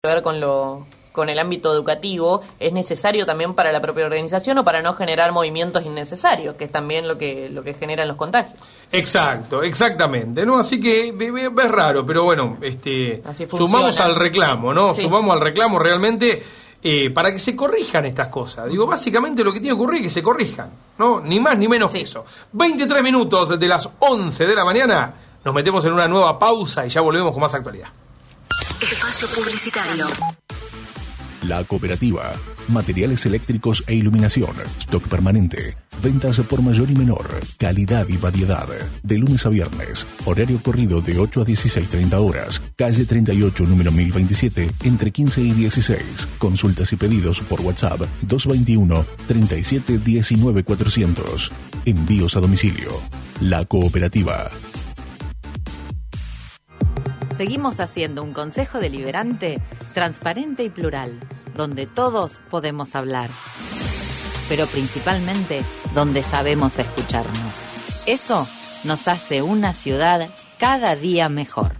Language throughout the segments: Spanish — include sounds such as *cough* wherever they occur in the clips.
que ver con lo con el ámbito educativo es necesario también para la propia organización o para no generar movimientos innecesarios, que es también lo que lo que generan los contagios. Exacto, exactamente, ¿no? Así que es raro, pero bueno, este sumamos al reclamo, ¿no? Sumamos al reclamo realmente eh, para que se corrijan estas cosas. Digo, básicamente lo que tiene que ocurrir es que se corrijan, ¿no? Ni más ni menos que eso. 23 minutos de las 11 de la mañana, nos metemos en una nueva pausa y ya volvemos con más actualidad. Espacio Publicitario. La Cooperativa. Materiales eléctricos e iluminación. Stock permanente. Ventas por mayor y menor. Calidad y variedad. De lunes a viernes. Horario corrido de 8 a 16.30 horas. Calle 38, número 1027, entre 15 y 16. Consultas y pedidos por WhatsApp 221 37 19 400. Envíos a domicilio. La Cooperativa. Seguimos haciendo un consejo deliberante transparente y plural, donde todos podemos hablar, pero principalmente donde sabemos escucharnos. Eso nos hace una ciudad cada día mejor.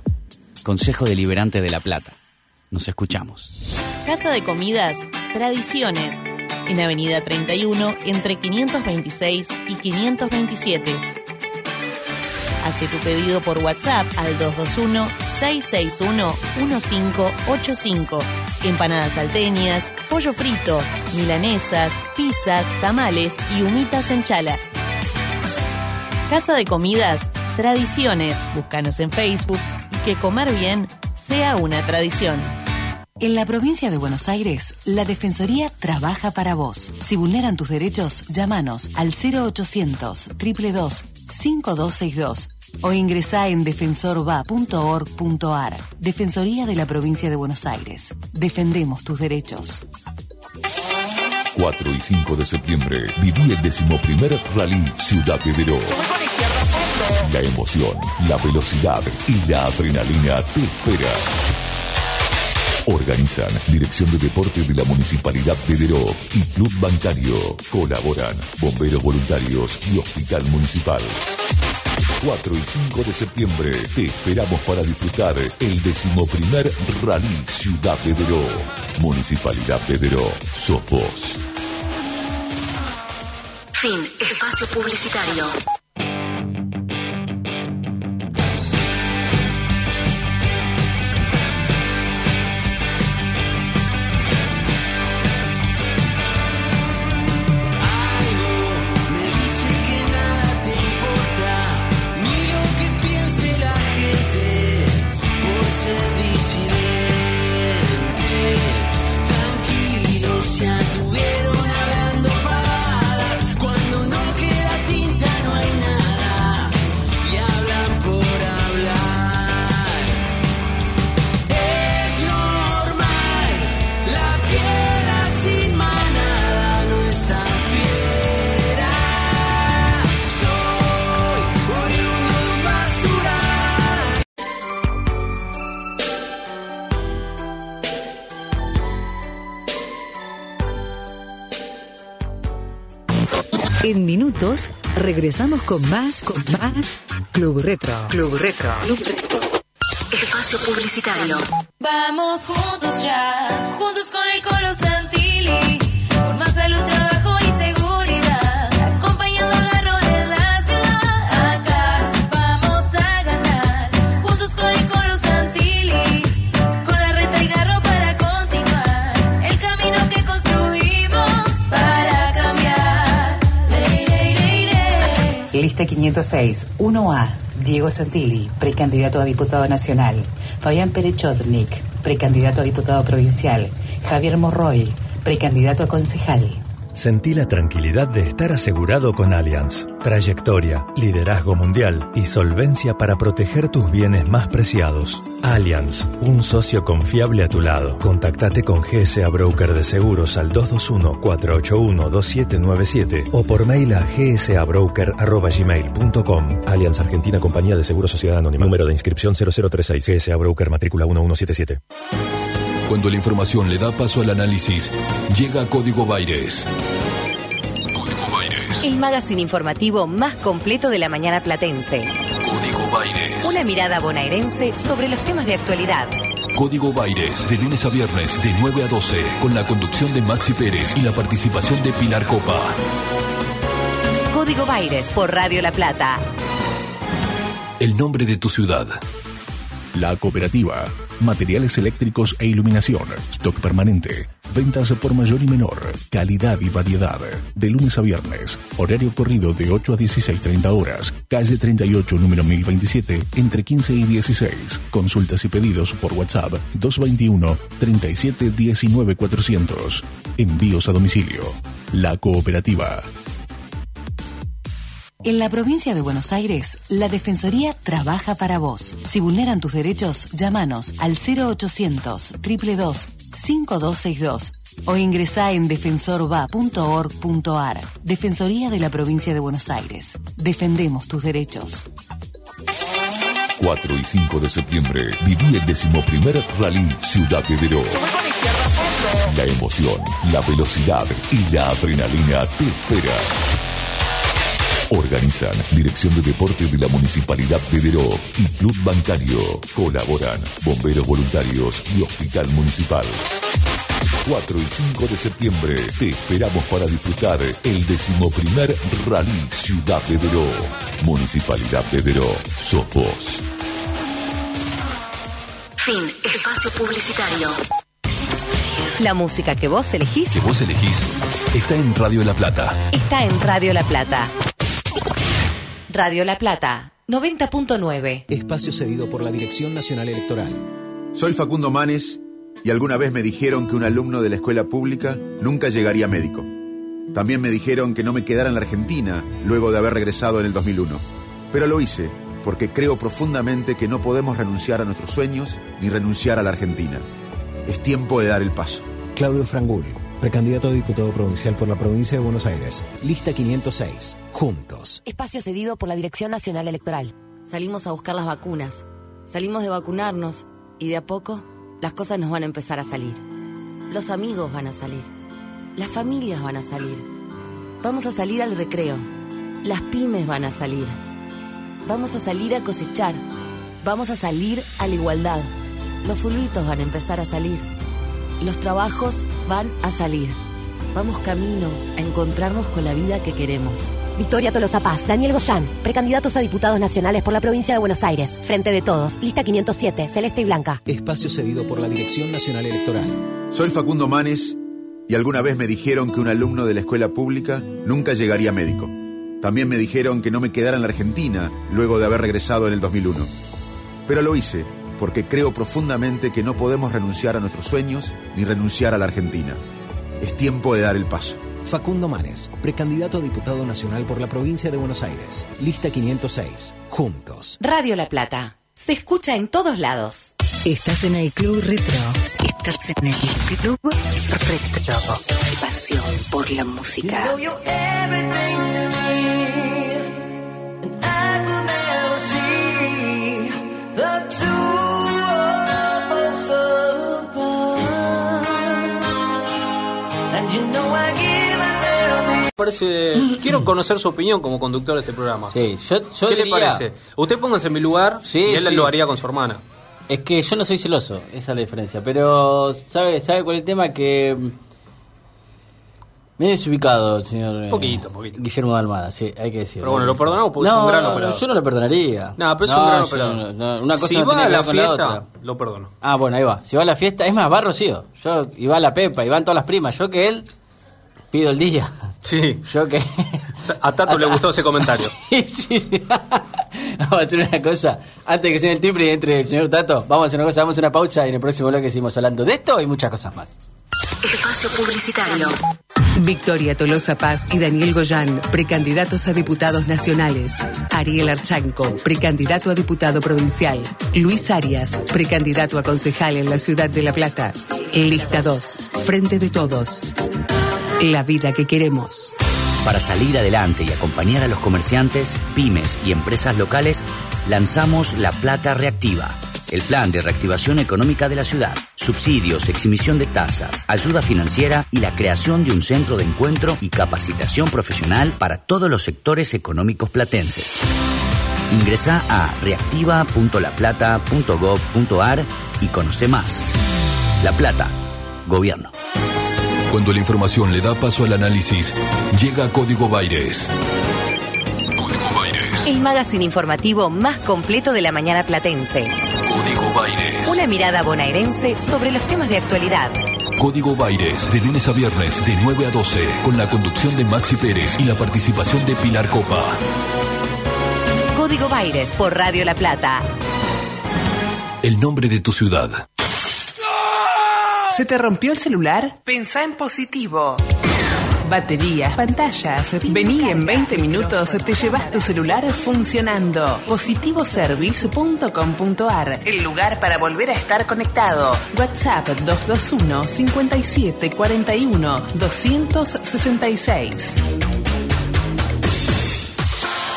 Consejo Deliberante de La Plata. Nos escuchamos. Casa de Comidas, Tradiciones, en Avenida 31, entre 526 y 527 Hace tu pedido por WhatsApp al 221-661-1585. Empanadas salteñas, pollo frito, milanesas, pizzas, tamales y humitas en chala. Casa de Comidas, Tradiciones. Búscanos en Facebook y que comer bien sea una tradición. En la provincia de Buenos Aires, la Defensoría trabaja para vos. Si vulneran tus derechos, llámanos al 0800 322 5262 o ingresá en defensorva.org.ar. Defensoría de la Provincia de Buenos Aires. Defendemos tus derechos. 4 y 5 de septiembre viví el decimoprimer Rally Ciudad de. La emoción, la velocidad y la adrenalina te espera. Organizan Dirección de Deporte de la Municipalidad de y Club Bancario. Colaboran Bomberos Voluntarios y Hospital Municipal. 4 y 5 de septiembre te esperamos para disfrutar el decimoprimer Rally Ciudad de Deró. Municipalidad de Deró, sos vos. Fin, espacio publicitario. Minutos regresamos con más, con más Club Retro. Club Retro. Club Retro. Espacio publicitario. Vamos juntos ya, juntos con el Colo Lista 506, 1A. Diego Santilli, precandidato a diputado nacional. Fabián Perechotnik, precandidato a diputado provincial. Javier Morroy, precandidato a concejal. Sentí la tranquilidad de estar asegurado con Allianz. Trayectoria, liderazgo mundial y solvencia para proteger tus bienes más preciados. Allianz, un socio confiable a tu lado. Contactate con GSA Broker de Seguros al 221-481-2797 o por mail a gsabroker.gmail.com. Allianz Argentina Compañía de Seguros Sociedad Anónima. Número de inscripción 0036. GSA Broker Matrícula 1177. Cuando la información le da paso al análisis, llega Código Baires. Código Baires. El magazine informativo más completo de la mañana platense. Código Baires. Una mirada bonaerense sobre los temas de actualidad. Código Baires, de lunes a viernes, de 9 a 12, con la conducción de Maxi Pérez y la participación de Pilar Copa. Código Baires por Radio La Plata. El nombre de tu ciudad. La Cooperativa. Materiales eléctricos e iluminación. Stock permanente. Ventas por mayor y menor. Calidad y variedad. De lunes a viernes. Horario corrido de 8 a 16.30 horas. Calle 38, número 1027, entre 15 y 16. Consultas y pedidos por WhatsApp 221 37 19 400. Envíos a domicilio. La Cooperativa. En la provincia de Buenos Aires, la Defensoría trabaja para vos. Si vulneran tus derechos, llámanos al 0800 322 5262 o ingresá en defensorva.org.ar. Defensoría de la provincia de Buenos Aires. Defendemos tus derechos. 4 y 5 de septiembre viví el decimoprimer Rally Ciudad de. La emoción, la velocidad y la adrenalina te espera. Organizan Dirección de Deporte de la Municipalidad de Deró y Club Bancario. Colaboran Bomberos Voluntarios y Hospital Municipal. 4 y 5 de septiembre te esperamos para disfrutar el decimoprimer Rally Ciudad de Deró. Municipalidad de Deró. Sos vos. Fin. Espacio publicitario. La música que vos elegís Que vos elegís está en Radio La Plata. está en Radio La Plata. Radio La Plata, 90.9. Espacio cedido por la Dirección Nacional Electoral. Soy Facundo Manes y alguna vez me dijeron que un alumno de la escuela pública nunca llegaría médico. También me dijeron que no me quedara en la Argentina luego de haber regresado en el 2001. Pero lo hice porque creo profundamente que no podemos renunciar a nuestros sueños ni renunciar a la Argentina. Es tiempo de dar el paso. Claudio Frangul, precandidato a diputado provincial por la provincia de Buenos Aires. Lista 506. Juntos. Espacio cedido por la Dirección Nacional Electoral. Salimos a buscar las vacunas, salimos de vacunarnos y de a poco las cosas nos van a empezar a salir. Los amigos van a salir, las familias van a salir. Vamos a salir al recreo, las pymes van a salir. Vamos a salir a cosechar, vamos a salir a la igualdad. Los fulbitos van a empezar a salir, los trabajos van a salir. Vamos camino a encontrarnos con la vida que queremos. Victoria Tolosa Paz, Daniel Goyán, precandidatos a diputados nacionales por la provincia de Buenos Aires. Frente de todos, lista 507, celeste y blanca. Espacio cedido por la Dirección Nacional Electoral. Soy Facundo Manes y alguna vez me dijeron que un alumno de la escuela pública nunca llegaría a médico. También me dijeron que no me quedara en la Argentina luego de haber regresado en el 2001. Pero lo hice porque creo profundamente que no podemos renunciar a nuestros sueños ni renunciar a la Argentina. Es tiempo de dar el paso. Facundo Manes, precandidato a diputado nacional por la provincia de Buenos Aires. Lista 506. Juntos. Radio La Plata. Se escucha en todos lados. Estás en el Club Retro. Estás en el Club Retro. Pasión por la música. Parece, *clears throat* quiero conocer su opinión como conductor de este programa. Sí, yo, yo ¿Qué le parece? Usted póngase en mi lugar Sí, y él sí. lo haría con su hermana. Es que yo no soy celoso, esa es la diferencia. Pero, ¿sabe, sabe cuál es el tema? Que. mm, Me he desubicado, el señor. eh, Poquito, poquito. Guillermo Almada, sí, hay que decirlo. Pero bueno, lo perdonamos porque es no, un gran no, operador. Yo no lo perdonaría. No, pero es un gran operador. no- no, una cosa si no va a la fiesta, otra. lo perdono. Ah, bueno, ahí va. Si va a la fiesta, es más, va Rocío. Yo, y va la Pepa, y van todas las primas. Yo que él, pido el día. Sí. Yo que. A Tato le gustó ese comentario. *laughs* Sí, sí, sí. Vamos a hacer una cosa. Antes de que suene el timbre y entre el señor Tato, vamos a hacer una cosa, vamos a una pausa y en el próximo bloque seguimos hablando de esto y muchas cosas más. Espacio publicitario. Victoria Tolosa Paz y Daniel Goyán, precandidatos a diputados nacionales. Ariel Archanco, precandidato a diputado provincial. Luis Arias, precandidato a concejal en la ciudad de La Plata. Lista 2, Frente de Todos. La vida que queremos. Para salir adelante y acompañar a los comerciantes, pymes y empresas locales, lanzamos La Plata Reactiva, el plan de reactivación económica de la ciudad, subsidios, exhibición de tasas, ayuda financiera y la creación de un centro de encuentro y capacitación profesional para todos los sectores económicos platenses. Ingresa a reactiva.laplata.gov.ar y conoce más. La Plata, Gobierno. Cuando la información le da paso al análisis, llega Código Baires. Código Baires. El magazine informativo más completo de la mañana platense. Código Baires. Una mirada bonaerense sobre los temas de actualidad. Código Baires, de lunes a viernes, de 9 a 12, con la conducción de Maxi Pérez y la participación de Pilar Copa. Código Baires por Radio La Plata. El nombre de tu ciudad. ¿Se te rompió el celular? Pensá en positivo. Baterías, pantallas. Vení en 20 minutos, te llevas tu celular funcionando. Positivoservice.com.ar, el lugar para volver a estar conectado. WhatsApp 221 57 41 266.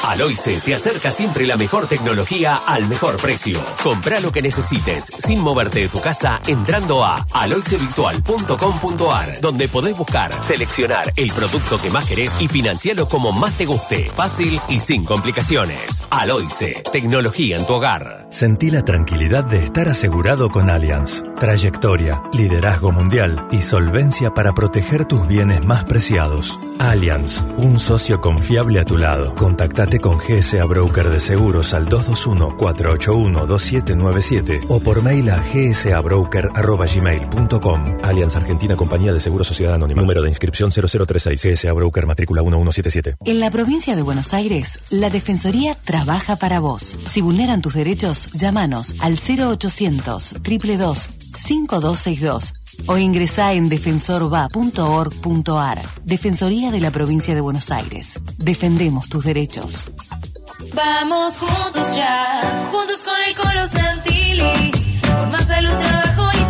Aloice te acerca siempre la mejor tecnología al mejor precio. Compra lo que necesites sin moverte de tu casa entrando a aloicevirtual.com.ar donde podés buscar, seleccionar el producto que más querés y financiarlo como más te guste. Fácil y sin complicaciones. Aloice, tecnología en tu hogar. Sentí la tranquilidad de estar asegurado con Allianz. Trayectoria, liderazgo mundial y solvencia para proteger tus bienes más preciados. Allianz, un socio confiable a tu lado. Contactate con GSA Broker de Seguros al 221-481-2797 o por mail a gsabroker.gmail.com. Allianz Argentina Compañía de Seguros Sociedad Anónima. Número de inscripción 0036. GSA Broker Matrícula 1177. En la provincia de Buenos Aires, la Defensoría trabaja para vos. Si vulneran tus derechos, llámanos al 0800 222 5262 o ingresá en defensorva.org.ar. Defensoría de la Provincia de Buenos Aires. Defendemos tus derechos. Vamos juntos ya, juntos con el Colo Santilli, por más salud, trabajo y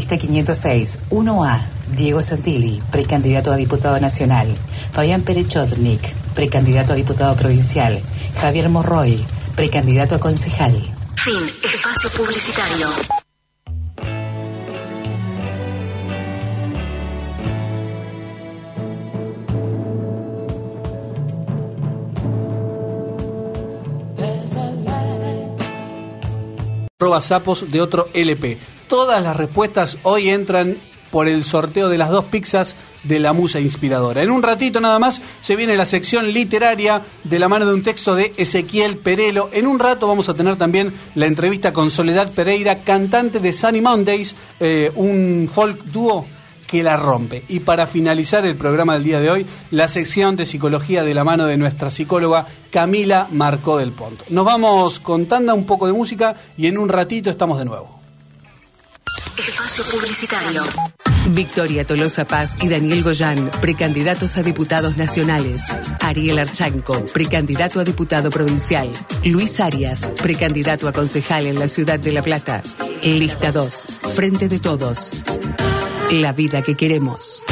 Lista 506, 1A. Diego Santilli, precandidato a diputado nacional. Fabián Perechotnik, precandidato a diputado provincial. Javier Morroy, precandidato a concejal. Fin. Espacio publicitario. arroba sapos de otro LP. Todas las respuestas hoy entran por el sorteo de las dos pizzas de la musa inspiradora. En un ratito nada más se viene la sección literaria de la mano de un texto de Ezequiel Perelo. En un rato vamos a tener también la entrevista con Soledad Pereira, cantante de Sunny Mondays, eh, un folk dúo que la rompe. Y para finalizar el programa del día de hoy, la sección de psicología de la mano de nuestra psicóloga Camila Marcó del Ponto. Nos vamos contando un poco de música y en un ratito estamos de nuevo. Espacio publicitario. Victoria Tolosa Paz y Daniel Goyán, precandidatos a diputados nacionales. Ariel Archanco, precandidato a diputado provincial. Luis Arias, precandidato a concejal en la ciudad de La Plata. Lista 2, Frente de Todos. La vida que queremos.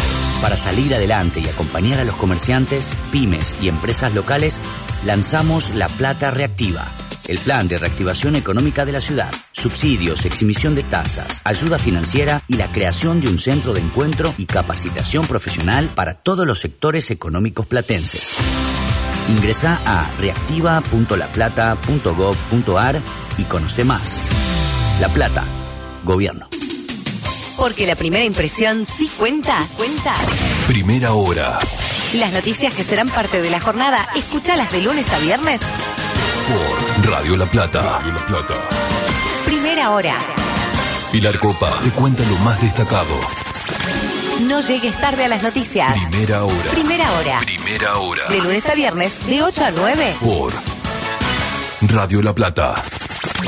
Para salir adelante y acompañar a los comerciantes, pymes y empresas locales, lanzamos La Plata Reactiva, el plan de reactivación económica de la ciudad, subsidios, exhibición de tasas, ayuda financiera y la creación de un centro de encuentro y capacitación profesional para todos los sectores económicos platenses. Ingresa a reactiva.laplata.gov.ar y conoce más. La Plata, Gobierno. Porque la primera impresión sí cuenta. Cuenta. Primera hora. Las noticias que serán parte de la jornada, escúchalas de lunes a viernes. Por Radio La Plata. Radio La Plata. Primera hora. Pilar Copa te cuenta lo más destacado. No llegues tarde a las noticias. Primera hora. Primera hora. Primera hora. De lunes a viernes, de 8 a 9. Por Radio La Plata.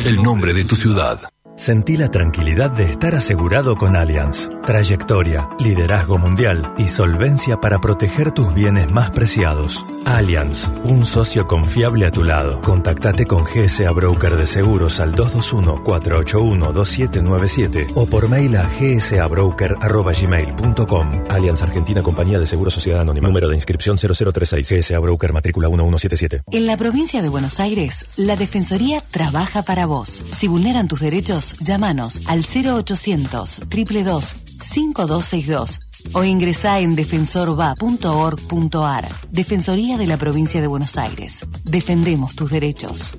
El nombre de tu ciudad. Sentí la tranquilidad de estar asegurado con Allianz. Trayectoria, liderazgo mundial y solvencia para proteger tus bienes más preciados. Allianz, un socio confiable a tu lado. Contactate con GSA Broker de Seguros al 221-481-2797 o por mail a gsabroker.gmail.com. Allianz Argentina Compañía de Seguros Sociedad Anónima. Número de inscripción 0036. GSA Broker matrícula 1177. En la provincia de Buenos Aires, la Defensoría trabaja para vos. Si vulneran tus derechos, llámanos al 0800 222 5262 o ingresá en defensorva.org.ar. Defensoría de la Provincia de Buenos Aires. Defendemos tus derechos.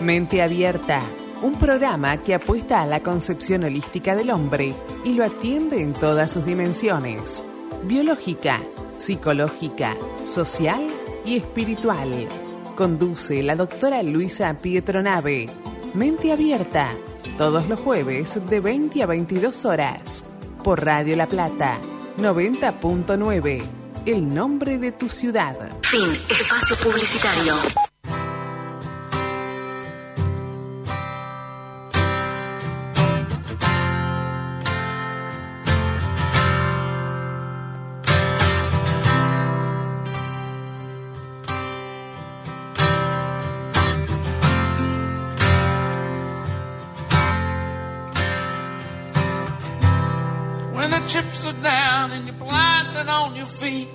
Mente Abierta, un programa que apuesta a la concepción holística del hombre y lo atiende en todas sus dimensiones, biológica, psicológica, social y espiritual. Conduce la doctora Luisa Pietronave. Mente Abierta, todos los jueves de 20 a 22 horas, por Radio La Plata, 90.9, el nombre de tu ciudad. Fin. Espacio publicitario. And you're blinded on your feet.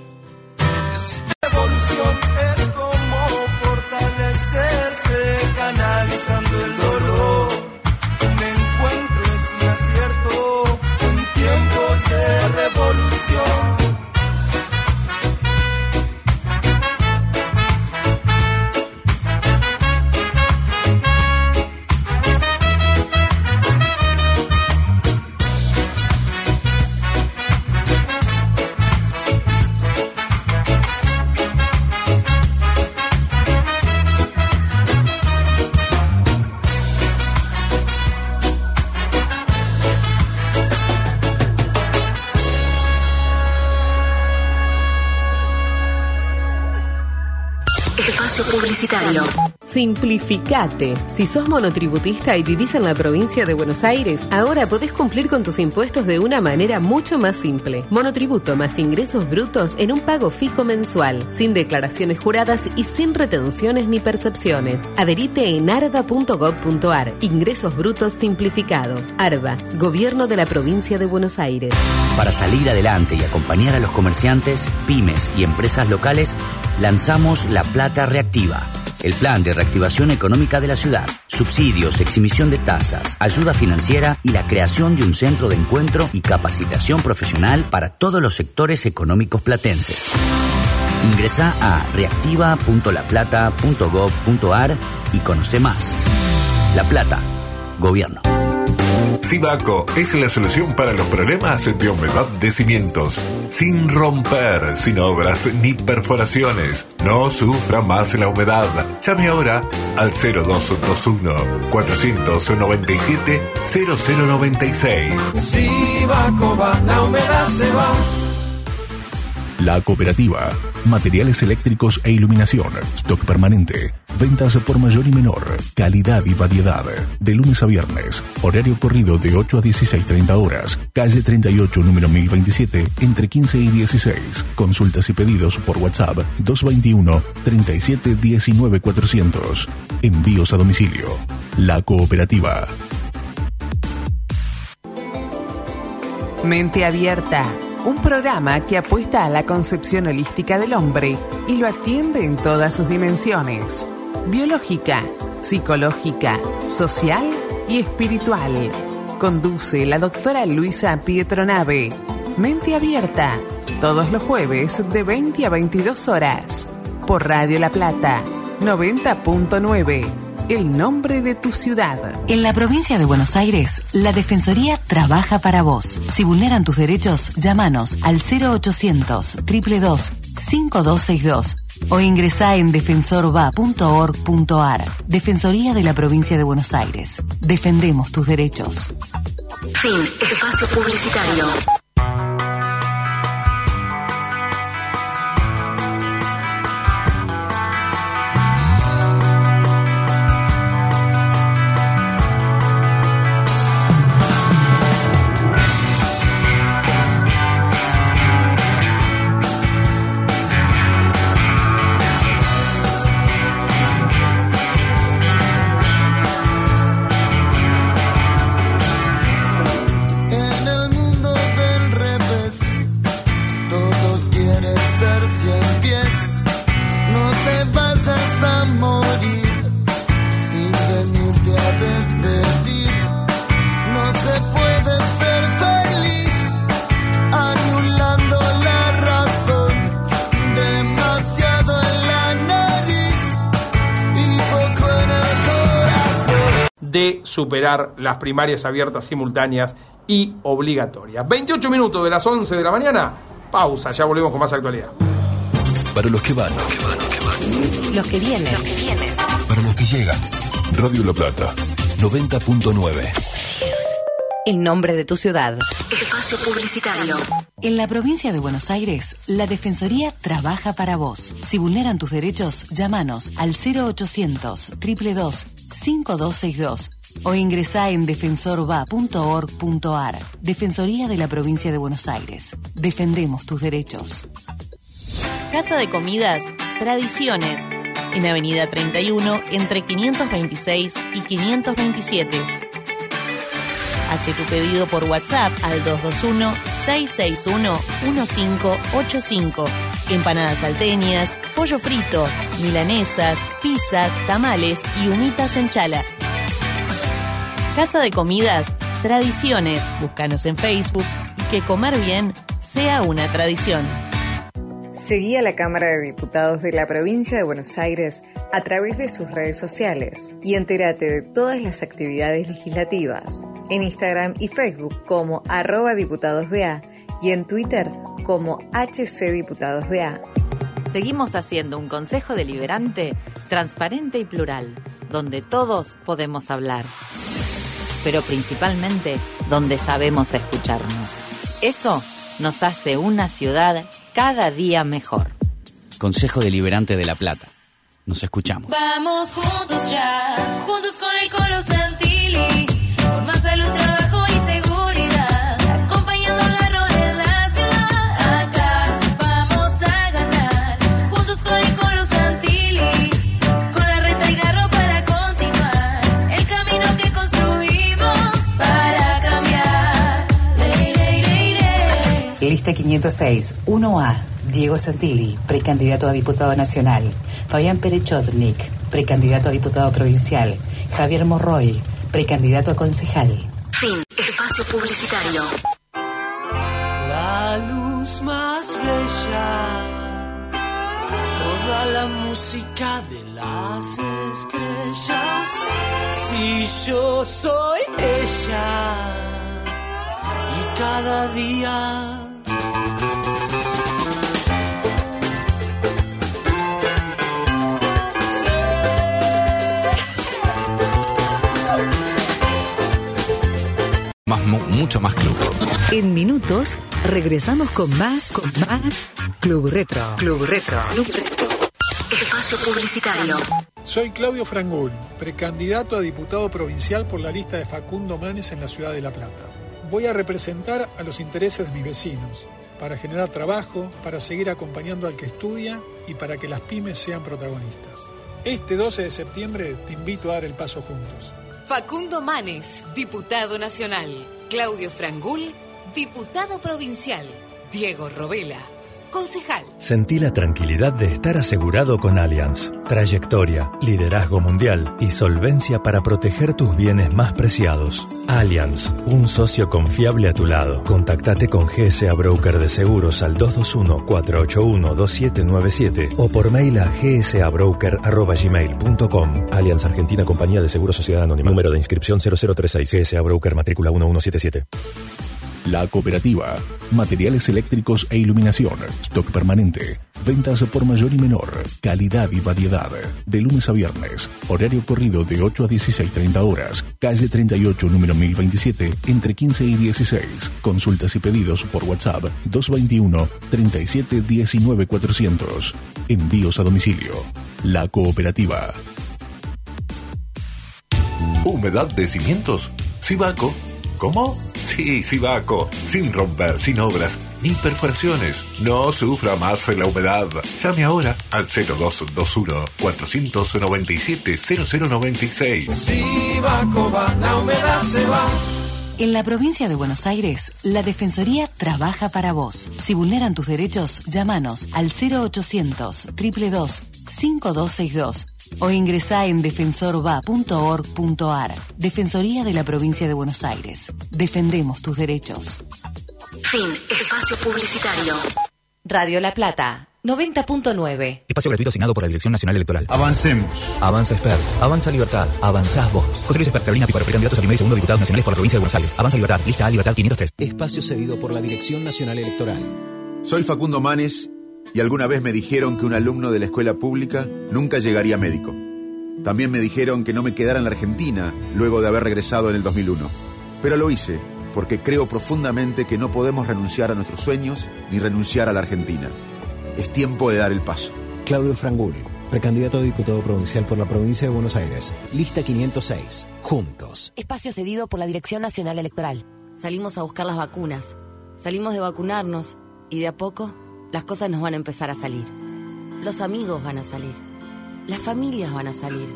Simplificate. Si sos monotributista y vivís en la provincia de Buenos Aires, ahora podés cumplir con tus impuestos de una manera mucho más simple. Monotributo más ingresos brutos en un pago fijo mensual, sin declaraciones juradas y sin retenciones ni percepciones. Adherite en arba.gov.ar. Ingresos brutos simplificado. ARBA, Gobierno de la provincia de Buenos Aires. Para salir adelante y acompañar a los comerciantes, pymes y empresas locales, lanzamos La Plata Reactiva, el plan de reactivación económica de la ciudad, subsidios, exhibición de tasas, ayuda financiera y la creación de un centro de encuentro y capacitación profesional para todos los sectores económicos platenses. Ingresa a reactiva.laplata.gov.ar y conoce más. La Plata, Gobierno. Sibaco es la solución para los problemas de humedad de cimientos. Sin romper, sin obras ni perforaciones. No sufra más la humedad. Llame ahora al 0221-497-0096. Si va Coba, la humedad se va. La cooperativa. Materiales eléctricos e iluminación. Stock permanente. Ventas por mayor y menor. Calidad y variedad. De lunes a viernes. Horario corrido de 8 a 16.30 horas. Calle 38, número 1027, entre 15 y 16. Consultas y pedidos por WhatsApp 221 37 19 400. Envíos a domicilio. La cooperativa. Mente Abierta, un programa que apuesta a la concepción holística del hombre y lo atiende en todas sus dimensiones, biológica, psicológica, social y espiritual. Conduce la doctora Luisa Pietronave. Mente Abierta, todos los jueves de 20 a 22 horas, por Radio La Plata, 90.9, el nombre de tu ciudad. En la provincia de Buenos Aires, la Defensoría trabaja para vos. Si vulneran tus derechos, llámanos al 0800 222 5262 o ingresá en defensorva.org.ar. Defensoría de la provincia de Buenos Aires. Defendemos tus derechos. Fin. Espacio publicitario. Superar las primarias abiertas, simultáneas y obligatorias. 28 minutos de las 11 de la mañana, pausa, ya volvemos con más actualidad. Para los que van, Los que vienen. Los que vienen. para los que llegan. Radio La Plata, 90.9. El nombre de tu ciudad. Espacio publicitario. En la provincia de Buenos Aires, la Defensoría trabaja para vos. Si vulneran tus derechos, llámanos al 0800 222 5262 o ingresá en defensorva.org.ar. Defensoría de la provincia de Buenos Aires. Defendemos tus derechos. Casa de Comidas Tradiciones, en Avenida 31 entre 526 y 527. Hace tu pedido por WhatsApp al 221-661-1585. Empanadas salteñas, pollo frito, milanesas, pizzas, tamales y humitas en chala. Casa de Comidas Tradiciones. Búscanos en Facebook y que comer bien sea una tradición. Seguí a la Cámara de Diputados de la provincia de Buenos Aires a través de sus redes sociales y entérate de todas las actividades legislativas en Instagram y Facebook como arroba diputadosBA y en Twitter como HCDiputadosBA. Seguimos haciendo un Consejo Deliberante transparente y plural, donde todos podemos hablar, pero principalmente donde sabemos escucharnos. Eso nos hace una ciudad cada día mejor. Consejo Deliberante de La Plata. Nos escuchamos. Vamos juntos ya, juntos con el Colo 506 1A, Diego Santilli, precandidato a diputado nacional, Fabián Pérez Chotnik, precandidato a diputado provincial, Javier Morroy, precandidato a concejal. Fin, espacio publicitario. La luz más bella, toda la música de las estrellas, si yo soy ella, y cada día más, mu- mucho más club. En minutos, regresamos con más, con más Club Retro. Club Retro. Espacio publicitario. Soy Claudio Frangul, precandidato a diputado provincial por la lista de Facundo Manes en la ciudad de La Plata. Voy a representar a los intereses de mis vecinos, para generar trabajo, para seguir acompañando al que estudia y para que las pymes sean protagonistas. Este 12 de septiembre te invito a dar el paso juntos. Facundo Manes, diputado nacional. Claudio Frangul, diputado provincial. Diego Robela, concejal. Sentí la tranquilidad de estar asegurado con Allianz. Trayectoria, liderazgo mundial y solvencia para proteger tus bienes más preciados. Allianz, un socio confiable a tu lado. Contactate con GSA Broker de Seguros al 221-481-2797 o por mail a gsabroker.gmail.com. Allianz Argentina Compañía de Seguros Sociedad Anónima. Número de inscripción 0036. GSA Broker matrícula 1177. La cooperativa. Materiales eléctricos e iluminación. Stock permanente. Ventas por mayor y menor. Calidad y variedad. De lunes a viernes. Horario corrido de 8 a 16.30 horas. Calle 38, número 1027, entre 15 y 16. Consultas y pedidos por WhatsApp 221 37 19 400. Envíos a domicilio. La cooperativa. ¿Humedad de cimientos? Sibaco. ¿Cómo? Sí, Sibaco. Sin romper, sin obras, ni perforaciones. No sufra más la humedad. Llame ahora al 0221-497-0096. Si va Coba, la humedad se va. En la provincia de Buenos Aires, la Defensoría trabaja para vos. Si vulneran tus derechos, llámanos al 0800 222 5262 o ingresá en defensorva.org.ar. Defensoría de la provincia de Buenos Aires. Defendemos tus derechos. Fin. Espacio publicitario. Radio La Plata, 90.9. Espacio gratuito asignado por la Dirección Nacional Electoral. Avancemos. Avanza Expert. Avanza Libertad. Avanzás vos. José Luis Expert, Carolina Píparo, precandidatos a primer y segundo diputados nacionales por la provincia de Buenos Aires. Avanza Libertad. Lista A, Libertad 503. Espacio cedido por la Dirección Nacional Electoral. Soy Facundo Manes y alguna vez me dijeron que un alumno de la escuela pública nunca llegaría médico. También me dijeron que no me quedara en la Argentina luego de haber regresado en el 2001. Pero lo hice porque creo profundamente que no podemos renunciar a nuestros sueños ni renunciar a la Argentina. Es tiempo de dar el paso. Claudio Frangul, precandidato a diputado provincial por la provincia de Buenos Aires. Lista 506. Juntos. Espacio cedido por la Dirección Nacional Electoral. Salimos a buscar las vacunas. Salimos de vacunarnos y de a poco las cosas nos van a empezar a salir. Los amigos van a salir. Las familias van a salir.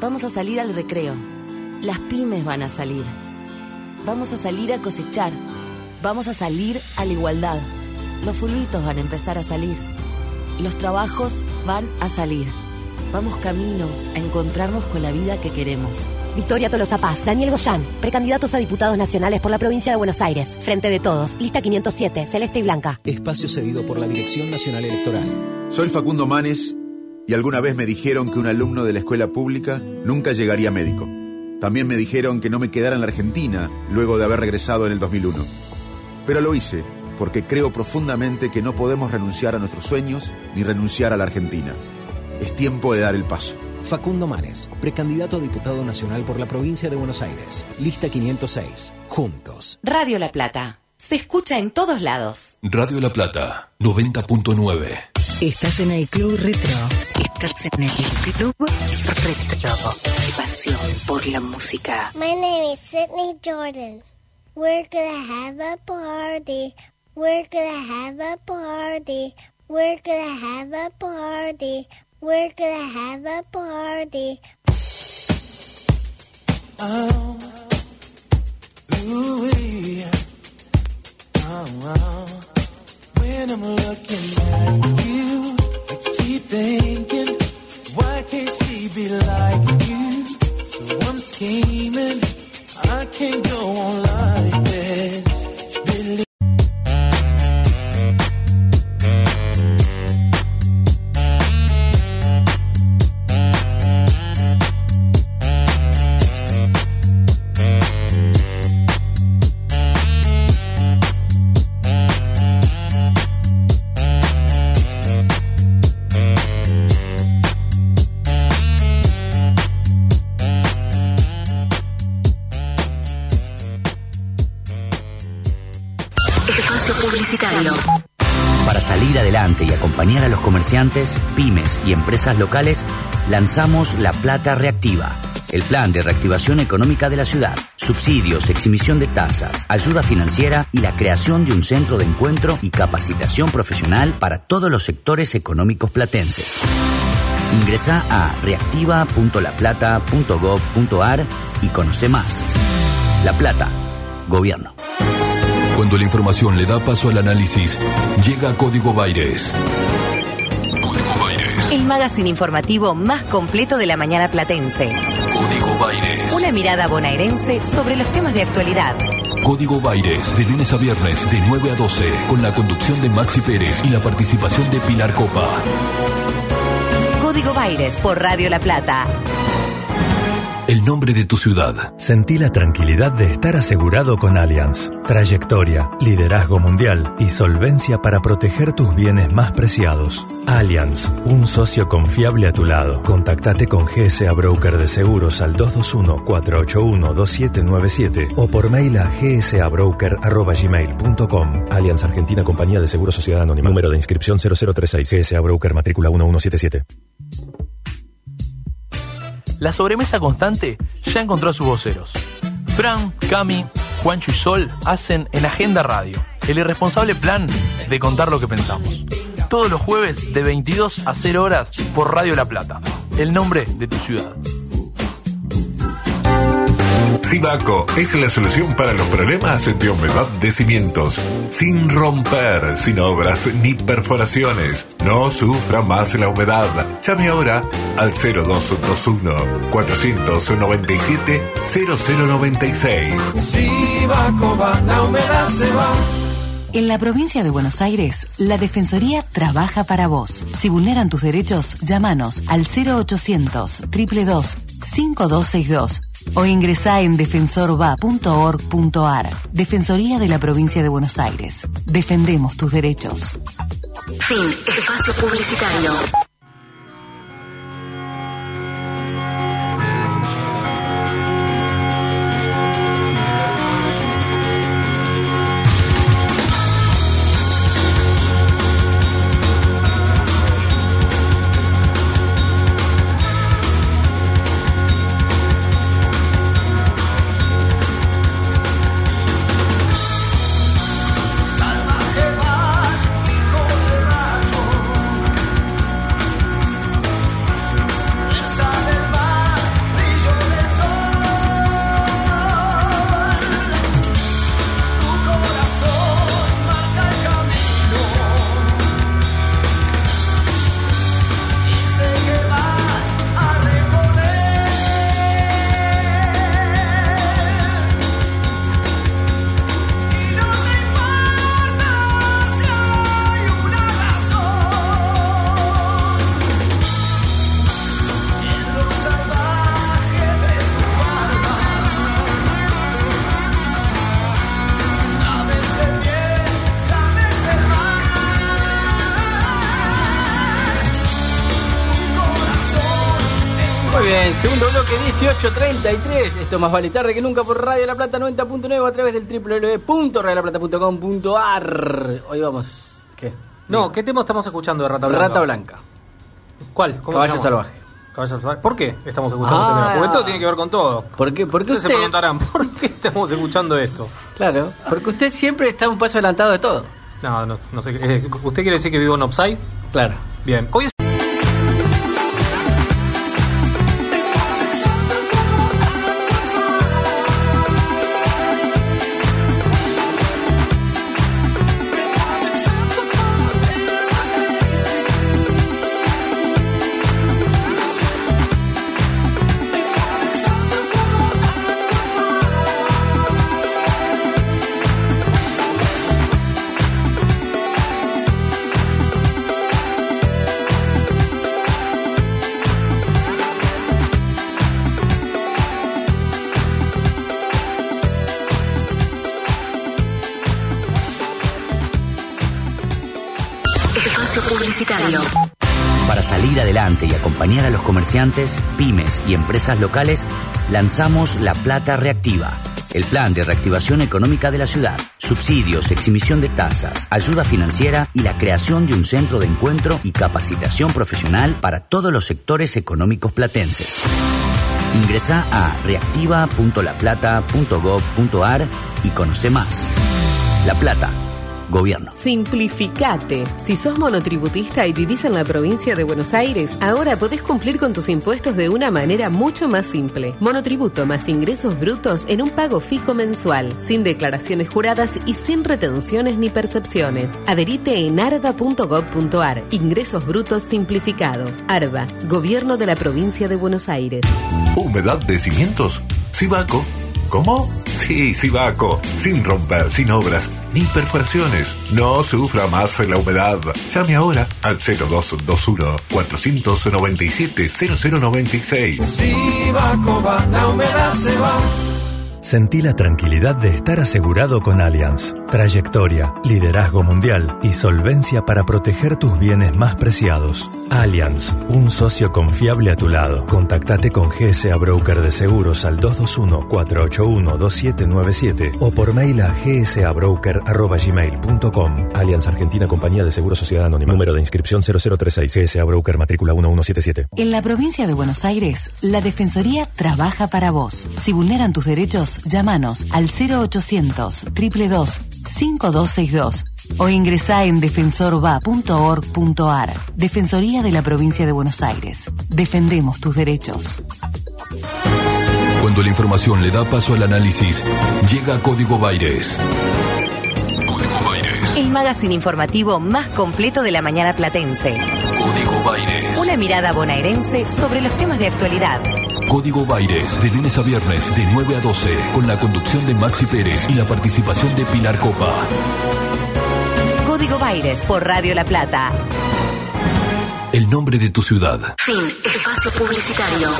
Vamos a salir al recreo. Las pymes van a salir. Vamos a salir a cosechar. Vamos a salir a la igualdad. Los fulbitos van a empezar a salir. Los trabajos van a salir. Vamos camino a encontrarnos con la vida que queremos. Victoria Tolosa Paz, Daniel Goyán, precandidatos a diputados nacionales por la provincia de Buenos Aires. Frente de todos, lista 507, celeste y blanca. Espacio cedido por la Dirección Nacional Electoral. Soy Facundo Manes y alguna vez me dijeron que un alumno de la escuela pública nunca llegaría médico. También me dijeron que no me quedara en la Argentina luego de haber regresado en el 2001. Pero lo hice porque creo profundamente que no podemos renunciar a nuestros sueños ni renunciar a la Argentina. Es tiempo de dar el paso. Facundo Manes, precandidato a diputado nacional por la provincia de Buenos Aires. Lista 506. Juntos. Radio La Plata. Se escucha en todos lados. Radio La Plata, 90.9. Estás en el Club Retro. Estás en el Club Retro. Pasión por la música. My name is Sydney Jordan. We're gonna have a party. We're gonna have a party. We're gonna have a party. We're gonna have a party. Oh, ooh, yeah. oh, oh. When I'm looking at you, I keep thinking, why can't she be like you? So I'm scheming, I can't go on like this. Comerciantes, pymes y empresas locales, lanzamos La Plata Reactiva, el plan de reactivación económica de la ciudad, subsidios, exhibición de tasas, ayuda financiera y la creación de un centro de encuentro y capacitación profesional para todos los sectores económicos platenses. Ingresa a reactiva.laplata.gov.ar y conoce más. La Plata, Gobierno. Cuando la información le da paso al análisis, llega Código Baires. Magazine informativo más completo de la mañana platense. Código Baires. Una mirada bonaerense sobre los temas de actualidad. Código Baires, de lunes a viernes, de 9 a 12, con la conducción de Maxi Pérez y la participación de Pilar Copa. Código Baires por Radio La Plata. El nombre de tu ciudad. Sentí la tranquilidad de estar asegurado con Allianz. Trayectoria, liderazgo mundial y solvencia para proteger tus bienes más preciados. Allianz, un socio confiable a tu lado. Contactate con GSA Broker de Seguros al 221-481-2797 o por mail a gsabroker.gmail.com. Allianz Argentina Compañía de Seguros Sociedad Anónima. Número de inscripción 0036. GSA Broker matrícula 1177. La sobremesa constante ya encontró a sus voceros. Fran, Cami, Juancho y Sol hacen en Agenda Radio el irresponsable plan de contar lo que pensamos. Todos los jueves de 22 a 0 horas por Radio La Plata. El nombre de tu ciudad. Sibaco es la solución para los problemas de humedad de cimientos. Sin romper, sin obras ni perforaciones. No sufra más la humedad. Llame ahora al 0221 497 0096. Si va la humedad se va. En la provincia de Buenos Aires, la Defensoría trabaja para vos. Si vulneran tus derechos, llámanos al 0800 222 5262 o ingresá en defensorva.org.ar. Defensoría de la provincia de Buenos Aires. Defendemos tus derechos. Fin. Espacio publicitario. 1833. Esto más vale tarde que nunca por Radio La Plata 90.9 a través del www.radiolaplata.com.ar. Hoy vamos. ¿Qué? No, ¿qué tema estamos escuchando de Rata Blanca? Rata Blanca. ¿Cuál? ¿Cómo Caballo se llama? salvaje. Caballo salvaje. ¿Por qué estamos escuchando ese Ah. tema? Porque todo tiene que ver con todo. ¿Por qué? ¿Por qué Ustedes se usted? preguntarán, ¿por qué estamos escuchando esto? Claro, porque usted siempre está un paso adelantado de todo. No, no, no sé. eh, ¿Usted quiere decir que vivo en Upside? Claro. Bien. Hoy es acompañar a los comerciantes, pymes y empresas locales, lanzamos La Plata Reactiva, el plan de reactivación económica de la ciudad, subsidios, exhibición de tasas, ayuda financiera y la creación de un centro de encuentro y capacitación profesional para todos los sectores económicos platenses. Ingresa a reactiva.laplata.gov.ar y conoce más. La Plata, Gobierno. Simplificate. Si sos monotributista y vivís en la provincia de Buenos Aires, ahora podés cumplir con tus impuestos de una manera mucho más simple. Monotributo más ingresos brutos en un pago fijo mensual, sin declaraciones juradas y sin retenciones ni percepciones. Adherite en arba.gov.ar. Ingresos brutos simplificado. Arba, Gobierno de la provincia de Buenos Aires. ¿Humedad de cimientos? Sibaco. ¿Cómo? Sí, Sibaco. Sin romper, sin obras, ni perforaciones. No sufra más la humedad. Llame ahora al 0221-497-0096. Si va la humedad se va. Sentí la tranquilidad de estar asegurado con Allianz. Trayectoria, liderazgo mundial y solvencia para proteger tus bienes más preciados. Allianz, un socio confiable a tu lado. Contactate con GSA Broker de Seguros al 221-481-2797 o por mail a gsabroker.gmail.com. Allianz Argentina Compañía de Seguros Sociedad Anónima. Número de inscripción 0036 GSA Broker Matrícula 1177. En la provincia de Buenos Aires, la Defensoría trabaja para vos. Si vulneran tus derechos, llámanos al 0800 222 5262 o ingresá en defensorva.org.ar. Defensoría de la provincia de Buenos Aires. Defendemos tus derechos. Cuando la información le da paso al análisis, llega Código Baires. El magazine informativo más completo de la mañana platense. Código Baires. Una mirada bonaerense sobre los temas de actualidad. Código Baires, de lunes a viernes, de 9 a 12, con la conducción de Maxi Pérez y la participación de Pilar Copa. Aires por Radio La Plata. El nombre de tu ciudad. Fin. Espacio publicitario.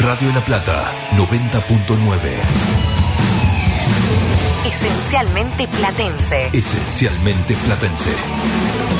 Radio La Plata 90.9. Esencialmente platense. Esencialmente platense.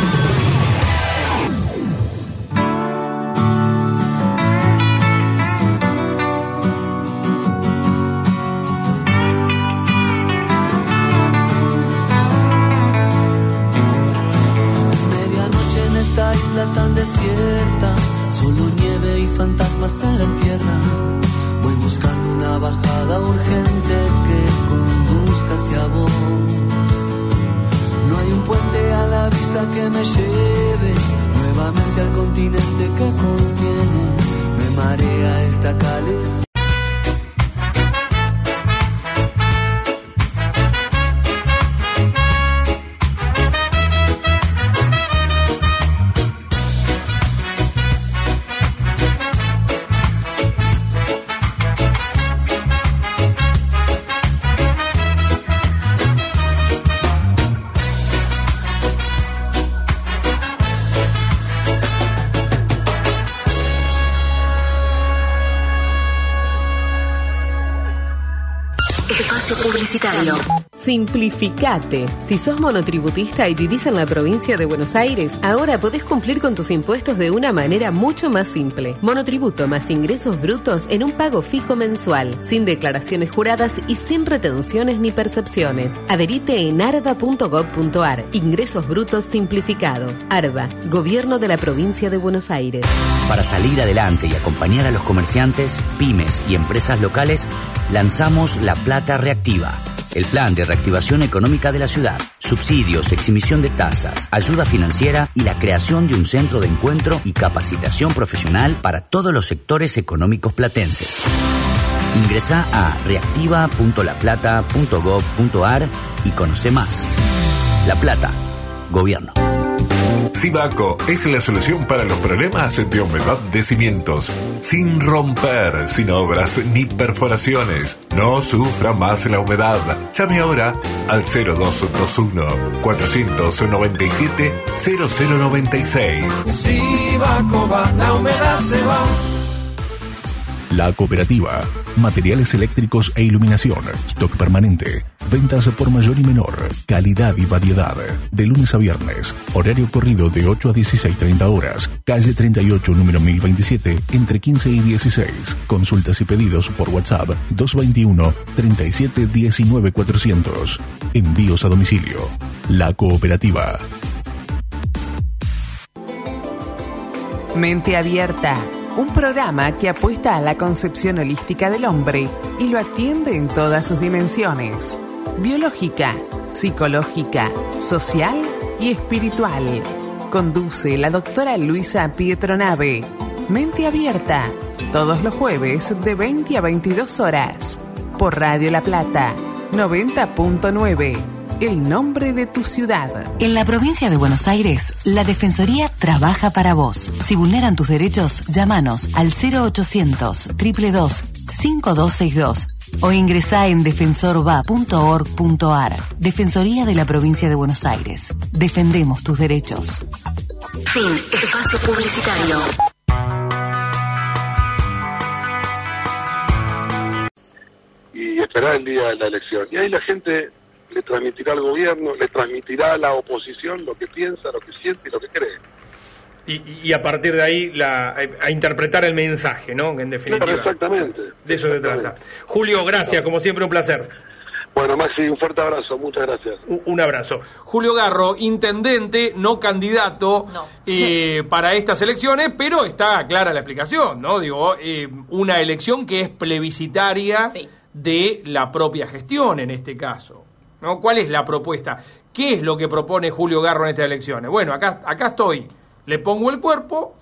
Simplificate. Si sos monotributista y vivís en la provincia de Buenos Aires, ahora podés cumplir con tus impuestos de una manera mucho más simple. Monotributo más ingresos brutos en un pago fijo mensual, sin declaraciones juradas y sin retenciones ni percepciones. Adherite en arba.gov.ar. Ingresos brutos simplificado. Arba, Gobierno de la provincia de Buenos Aires. Para salir adelante y acompañar a los comerciantes, pymes y empresas locales, lanzamos La Plata Reactiva, el plan de reactivación económica de la ciudad, subsidios, exhibición de tasas, ayuda financiera y la creación de un centro de encuentro y capacitación profesional para todos los sectores económicos platenses. Ingresa a reactiva.laplata.gov.ar y conoce más. La Plata, Gobierno. Sibaco es la solución para los problemas de humedad de cimientos. Sin romper, sin obras ni perforaciones. No sufra más la humedad. Llame ahora al 0221 497 0096. Si va va, la humedad se va. La cooperativa. Materiales eléctricos e iluminación. Stock permanente. Ventas por mayor y menor. Calidad y variedad. De lunes a viernes. Horario corrido de 8 a 16.30 horas. Calle 38, número 1027, entre 15 y 16. Consultas y pedidos por WhatsApp 221 37 19 400. Envíos a domicilio. La cooperativa. Mente Abierta, un programa que apuesta a la concepción holística del hombre y lo atiende en todas sus dimensiones, biológica, psicológica, social y espiritual. Conduce la doctora Luisa Pietronave. Mente Abierta, todos los jueves de 20 a 22 horas, por Radio La Plata, 90.9. El nombre de tu ciudad. En la provincia de Buenos Aires, la Defensoría trabaja para vos. Si vulneran tus derechos, llámanos al 0800 222 5262 o ingresá en defensorva.org.ar. Defensoría de la provincia de Buenos Aires. Defendemos tus derechos. Fin. Espacio publicitario. y esperar el día de la elección. Y ahí la gente le transmitirá al gobierno, le transmitirá a la oposición lo que piensa, lo que siente y lo que cree. Y, y a partir de ahí la, a interpretar el mensaje, ¿no? En definitiva. Claro, exactamente. De eso se trata. Julio, gracias, como siempre un placer. Bueno, Maxi, un fuerte abrazo, muchas gracias. Un, un abrazo. Julio Garro, intendente, no candidato eh, *laughs* para estas elecciones, pero está clara la explicación, ¿no? Digo, eh, una elección que es plebiscitaria de la propia gestión en este caso. ¿No? ¿Cuál es la propuesta? ¿Qué es lo que propone Julio Garro en estas elecciones? Bueno, acá, acá estoy, le pongo el cuerpo,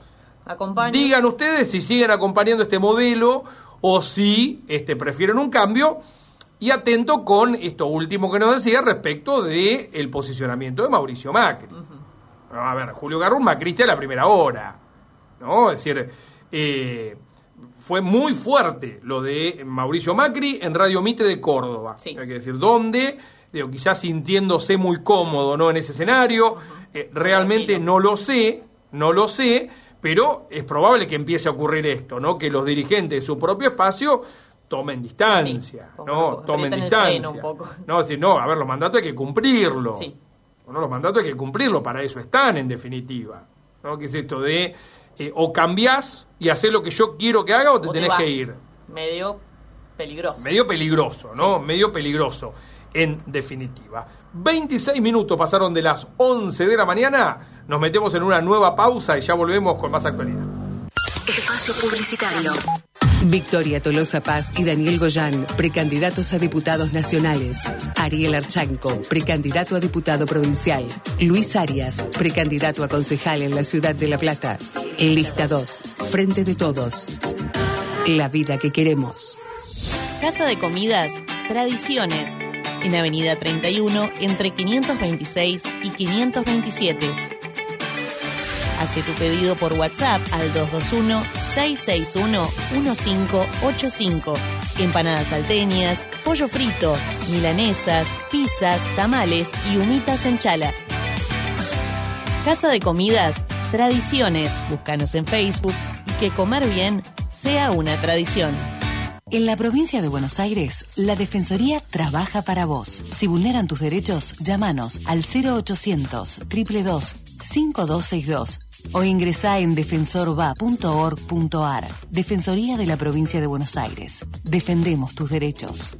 Acompaño. digan ustedes si siguen acompañando este modelo o si este, prefieren un cambio y atento con esto último que nos decía respecto de el posicionamiento de Mauricio Macri. A ver, Julio Garro un macrista de la primera hora, ¿no? Es decir, eh, fue muy fuerte lo de Mauricio Macri en Radio Mitre de Córdoba. Hay que decir, donde digo, quizás sintiéndose muy cómodo ¿no? en ese escenario. Eh, realmente no lo sé, no lo sé, pero es probable que empiece a ocurrir esto, ¿no? Que los dirigentes de su propio espacio tomen distancia, ¿no? Tomen distancia. freno un poco. No, si no, a ver, los mandatos hay que cumplirlos. Sí. Bueno, los mandatos hay que cumplirlos, para eso están en definitiva. ¿No? Que es esto de eh, o cambiás y haces lo que yo quiero que haga o te O te tenés que ir. Medio peligroso. Medio peligroso, ¿no? Medio peligroso, en definitiva. 26 minutos pasaron de las 11 de la mañana. Nos metemos en una nueva pausa y ya volvemos con más actualidad. Espacio Publicitario. Victoria Tolosa Paz y Daniel Goyán, precandidatos a diputados nacionales. Ariel Archanco, precandidato a diputado provincial. Luis Arias, precandidato a concejal en la ciudad de La Plata. Lista 2, Frente de Todos. La vida que queremos. Casa de Comidas Tradiciones, en Avenida 31, entre 526 y 527. Hace tu pedido por WhatsApp al 221-661-1585. Empanadas salteñas, pollo frito, milanesas, pizzas, tamales y humitas en chala. Casa de Comidas Tradiciones. Búscanos en Facebook y que comer bien sea una tradición. En la provincia de Buenos Aires, la Defensoría trabaja para vos. Si vulneran tus derechos, llámanos al 0800 222 5262 o ingresá en defensorva.org.ar. Defensoría de la provincia de Buenos Aires. Defendemos tus derechos.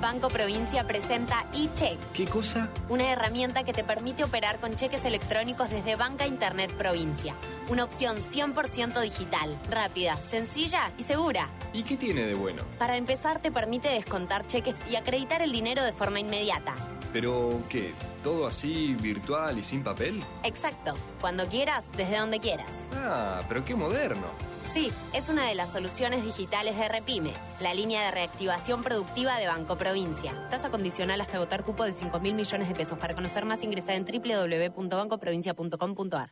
Banco Provincia presenta eCheck, ¿Qué cosa? una herramienta que te permite operar con cheques electrónicos desde Banca Internet Provincia. Una opción 100% digital, rápida, sencilla y segura. ¿Y qué tiene de bueno? Para empezar, te permite descontar cheques y acreditar el dinero de forma inmediata. ¿Pero qué? ¿Todo así virtual y sin papel? Exacto, cuando quieras, desde donde quieras. Ah, pero qué moderno. Sí, es una de las soluciones digitales de Repime, la línea de reactivación productiva de Banco Provincia. Tasa condicional hasta agotar cupo de 5 mil millones de pesos. Para conocer más, ingresa en www.bancoprovincia.com.ar.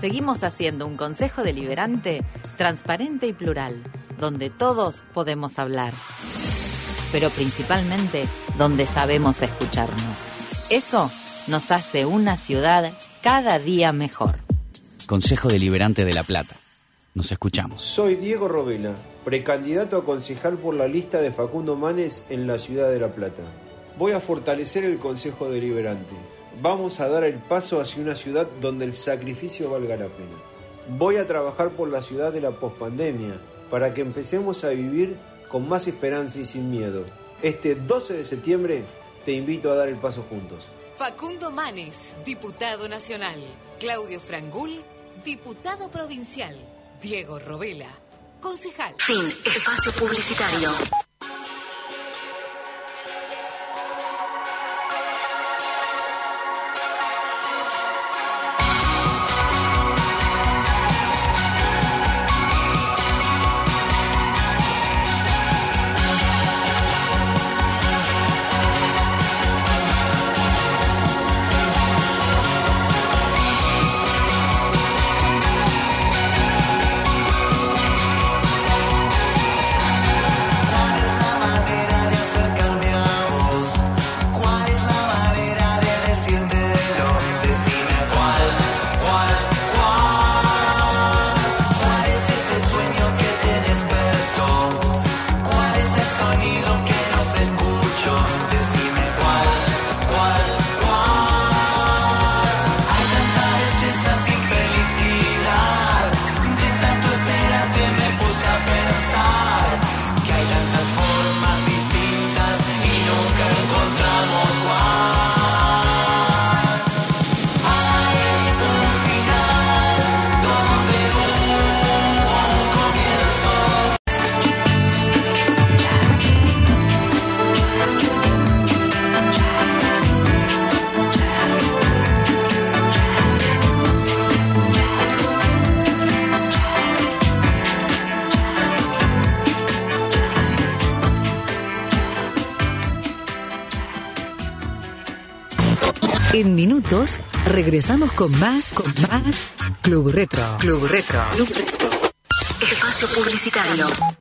Seguimos haciendo un consejo deliberante transparente y plural, donde todos podemos hablar, pero principalmente donde sabemos escucharnos. Eso nos hace una ciudad cada día mejor. Consejo Deliberante de La Plata. Nos escuchamos. Soy Diego Robela, precandidato a concejal por la lista de Facundo Manes en la ciudad de La Plata. Voy a fortalecer el Consejo Deliberante. Vamos a dar el paso hacia una ciudad donde el sacrificio valga la pena. Voy a trabajar por la ciudad de la pospandemia para que empecemos a vivir con más esperanza y sin miedo. Este 12 de septiembre te invito a dar el paso juntos. Facundo Manes, diputado nacional. Claudio Frangul, diputado provincial. Diego Robela, concejal. Fin. Espacio Publicitario. En minutos regresamos con más, con más Club Retro. Club Retro. Espacio Publicitario.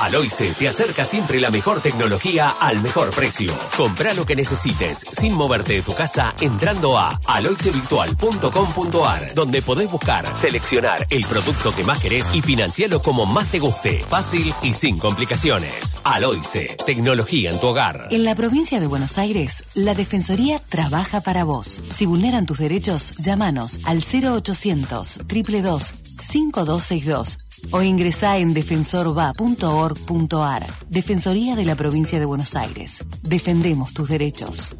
Aloice te acerca siempre la mejor tecnología al mejor precio. Compra lo que necesites sin moverte de tu casa entrando a aloicevirtual.com.ar, donde podés buscar, seleccionar el producto que más querés y financiarlo como más te guste. Fácil y sin complicaciones. Aloice, tecnología en tu hogar. En la provincia de Buenos Aires, la Defensoría trabaja para vos. Si vulneran tus derechos, llámanos al 0800 322 5262 o ingresá en defensorva.org.ar. Defensoría de la Provincia de Buenos Aires. Defendemos tus derechos.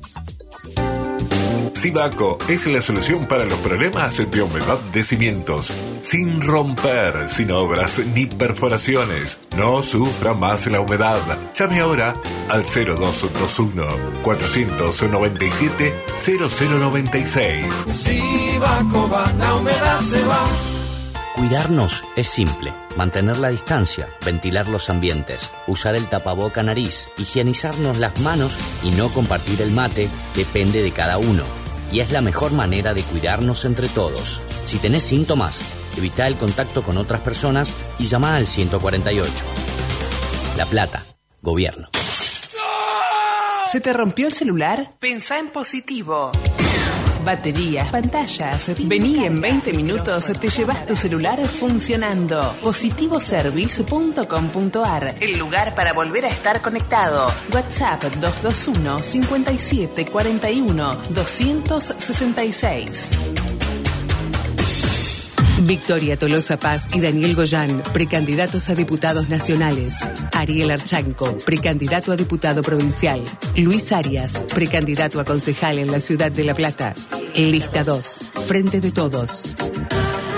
Sibaco es la solución para los problemas de humedad de cimientos. Sin romper, sin obras ni perforaciones. No sufra más la humedad. Llame ahora al 0221 497 0096. Sibaco va, la humedad se va. Cuidarnos es simple. Mantener la distancia, ventilar los ambientes, usar el tapaboca nariz, higienizarnos las manos y no compartir el mate depende de cada uno. Y es la mejor manera de cuidarnos entre todos. Si tenés síntomas, evita el contacto con otras personas y llama al 148. La Plata, Gobierno. ¿Se te rompió el celular? Pensá en positivo. Baterías, pantallas. Vení en 20 minutos, te llevas tu celular funcionando. Positivoservice.com.ar, el lugar para volver a estar conectado. WhatsApp 221 57 41 266. Victoria Tolosa Paz y Daniel Goyán, precandidatos a diputados nacionales. Ariel Archanco, precandidato a diputado provincial. Luis Arias, precandidato a concejal en la ciudad de La Plata. Lista 2, Frente de Todos.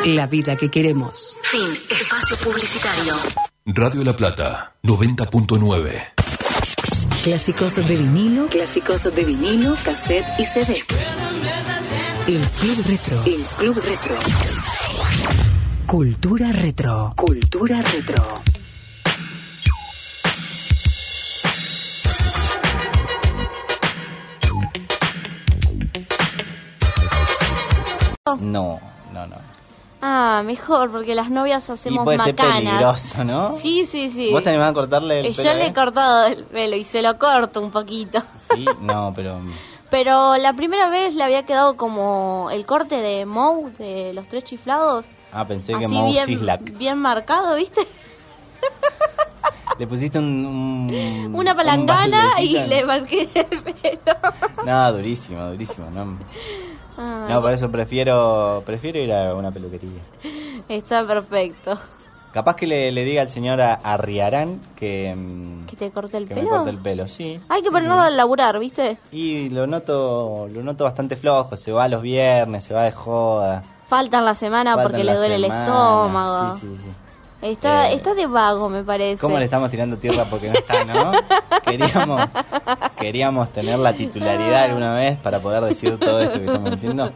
La vida que queremos. Fin. Espacio publicitario. Radio La Plata, 90.9. Clásicos de vinilo, clásicos de vinilo, cassette y CD. El Club Retro. El Club Retro. Cultura Retro. Cultura Retro. No, no, no. Ah, mejor, porque las novias Y hacemos puede ser macanas. peligroso, ¿no? Sí, sí, sí. ¿Vos te animás a cortarle el Eh, pelo? Yo le he él? cortado el pelo y se lo corto un poquito. Sí, no, pero... Pero la primera vez le había quedado como el corte de Moe de los tres chiflados. Ah, pensé que así Moe bien, Sislak. bien marcado, ¿viste? Le pusiste un... un- Una un palangana y le marqué el pelo. No, durísimo, durísimo. No, Ah, no, por eso prefiero prefiero ir a una peluquería. Está perfecto. Capaz que le, le diga al señor Arriarán que, mm, ¿Que te corte el que pelo? me corte el pelo, sí. Hay que ponerlo a laburar, ¿viste? Y lo noto lo noto bastante flojo, se va los viernes, se va de joda. Faltan la semana faltan porque la le duele el semana. estómago. Sí, sí, sí. Está, Eh, está de vago, me parece. ¿Cómo le estamos tirando tierra porque no está, no? *laughs* Queríamos, queríamos tener la titularidad alguna vez para poder decir todo esto que estamos diciendo.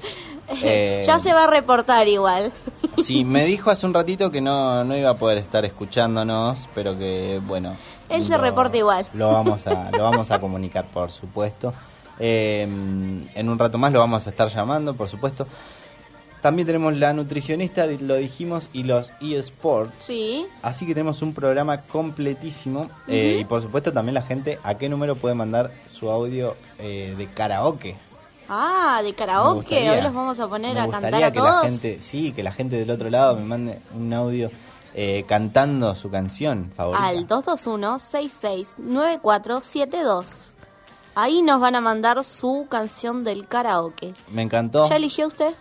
Eh, *laughs* ya se va a reportar igual. *laughs* Sí, me dijo hace un ratito que no, no iba a poder estar escuchándonos, pero que, bueno... Él se reporta igual. Lo vamos a, lo vamos a comunicar, por supuesto. Eh, en un rato más lo vamos a estar llamando, por supuesto. También tenemos la nutricionista, lo dijimos, y los eSports. Sí. Así que tenemos un programa completísimo. eh, y por supuesto también la gente, ¿a qué número puede mandar su audio eh, de karaoke? Ah, de karaoke. gustaría- Hoy los vamos a poner a cantar a que todos. la gente, sí, que la gente del otro lado me mande un audio eh, cantando su canción favorita. Al 221-669472. Ahí nos van a mandar su canción del karaoke. Me encantó. ¿Ya eligió usted?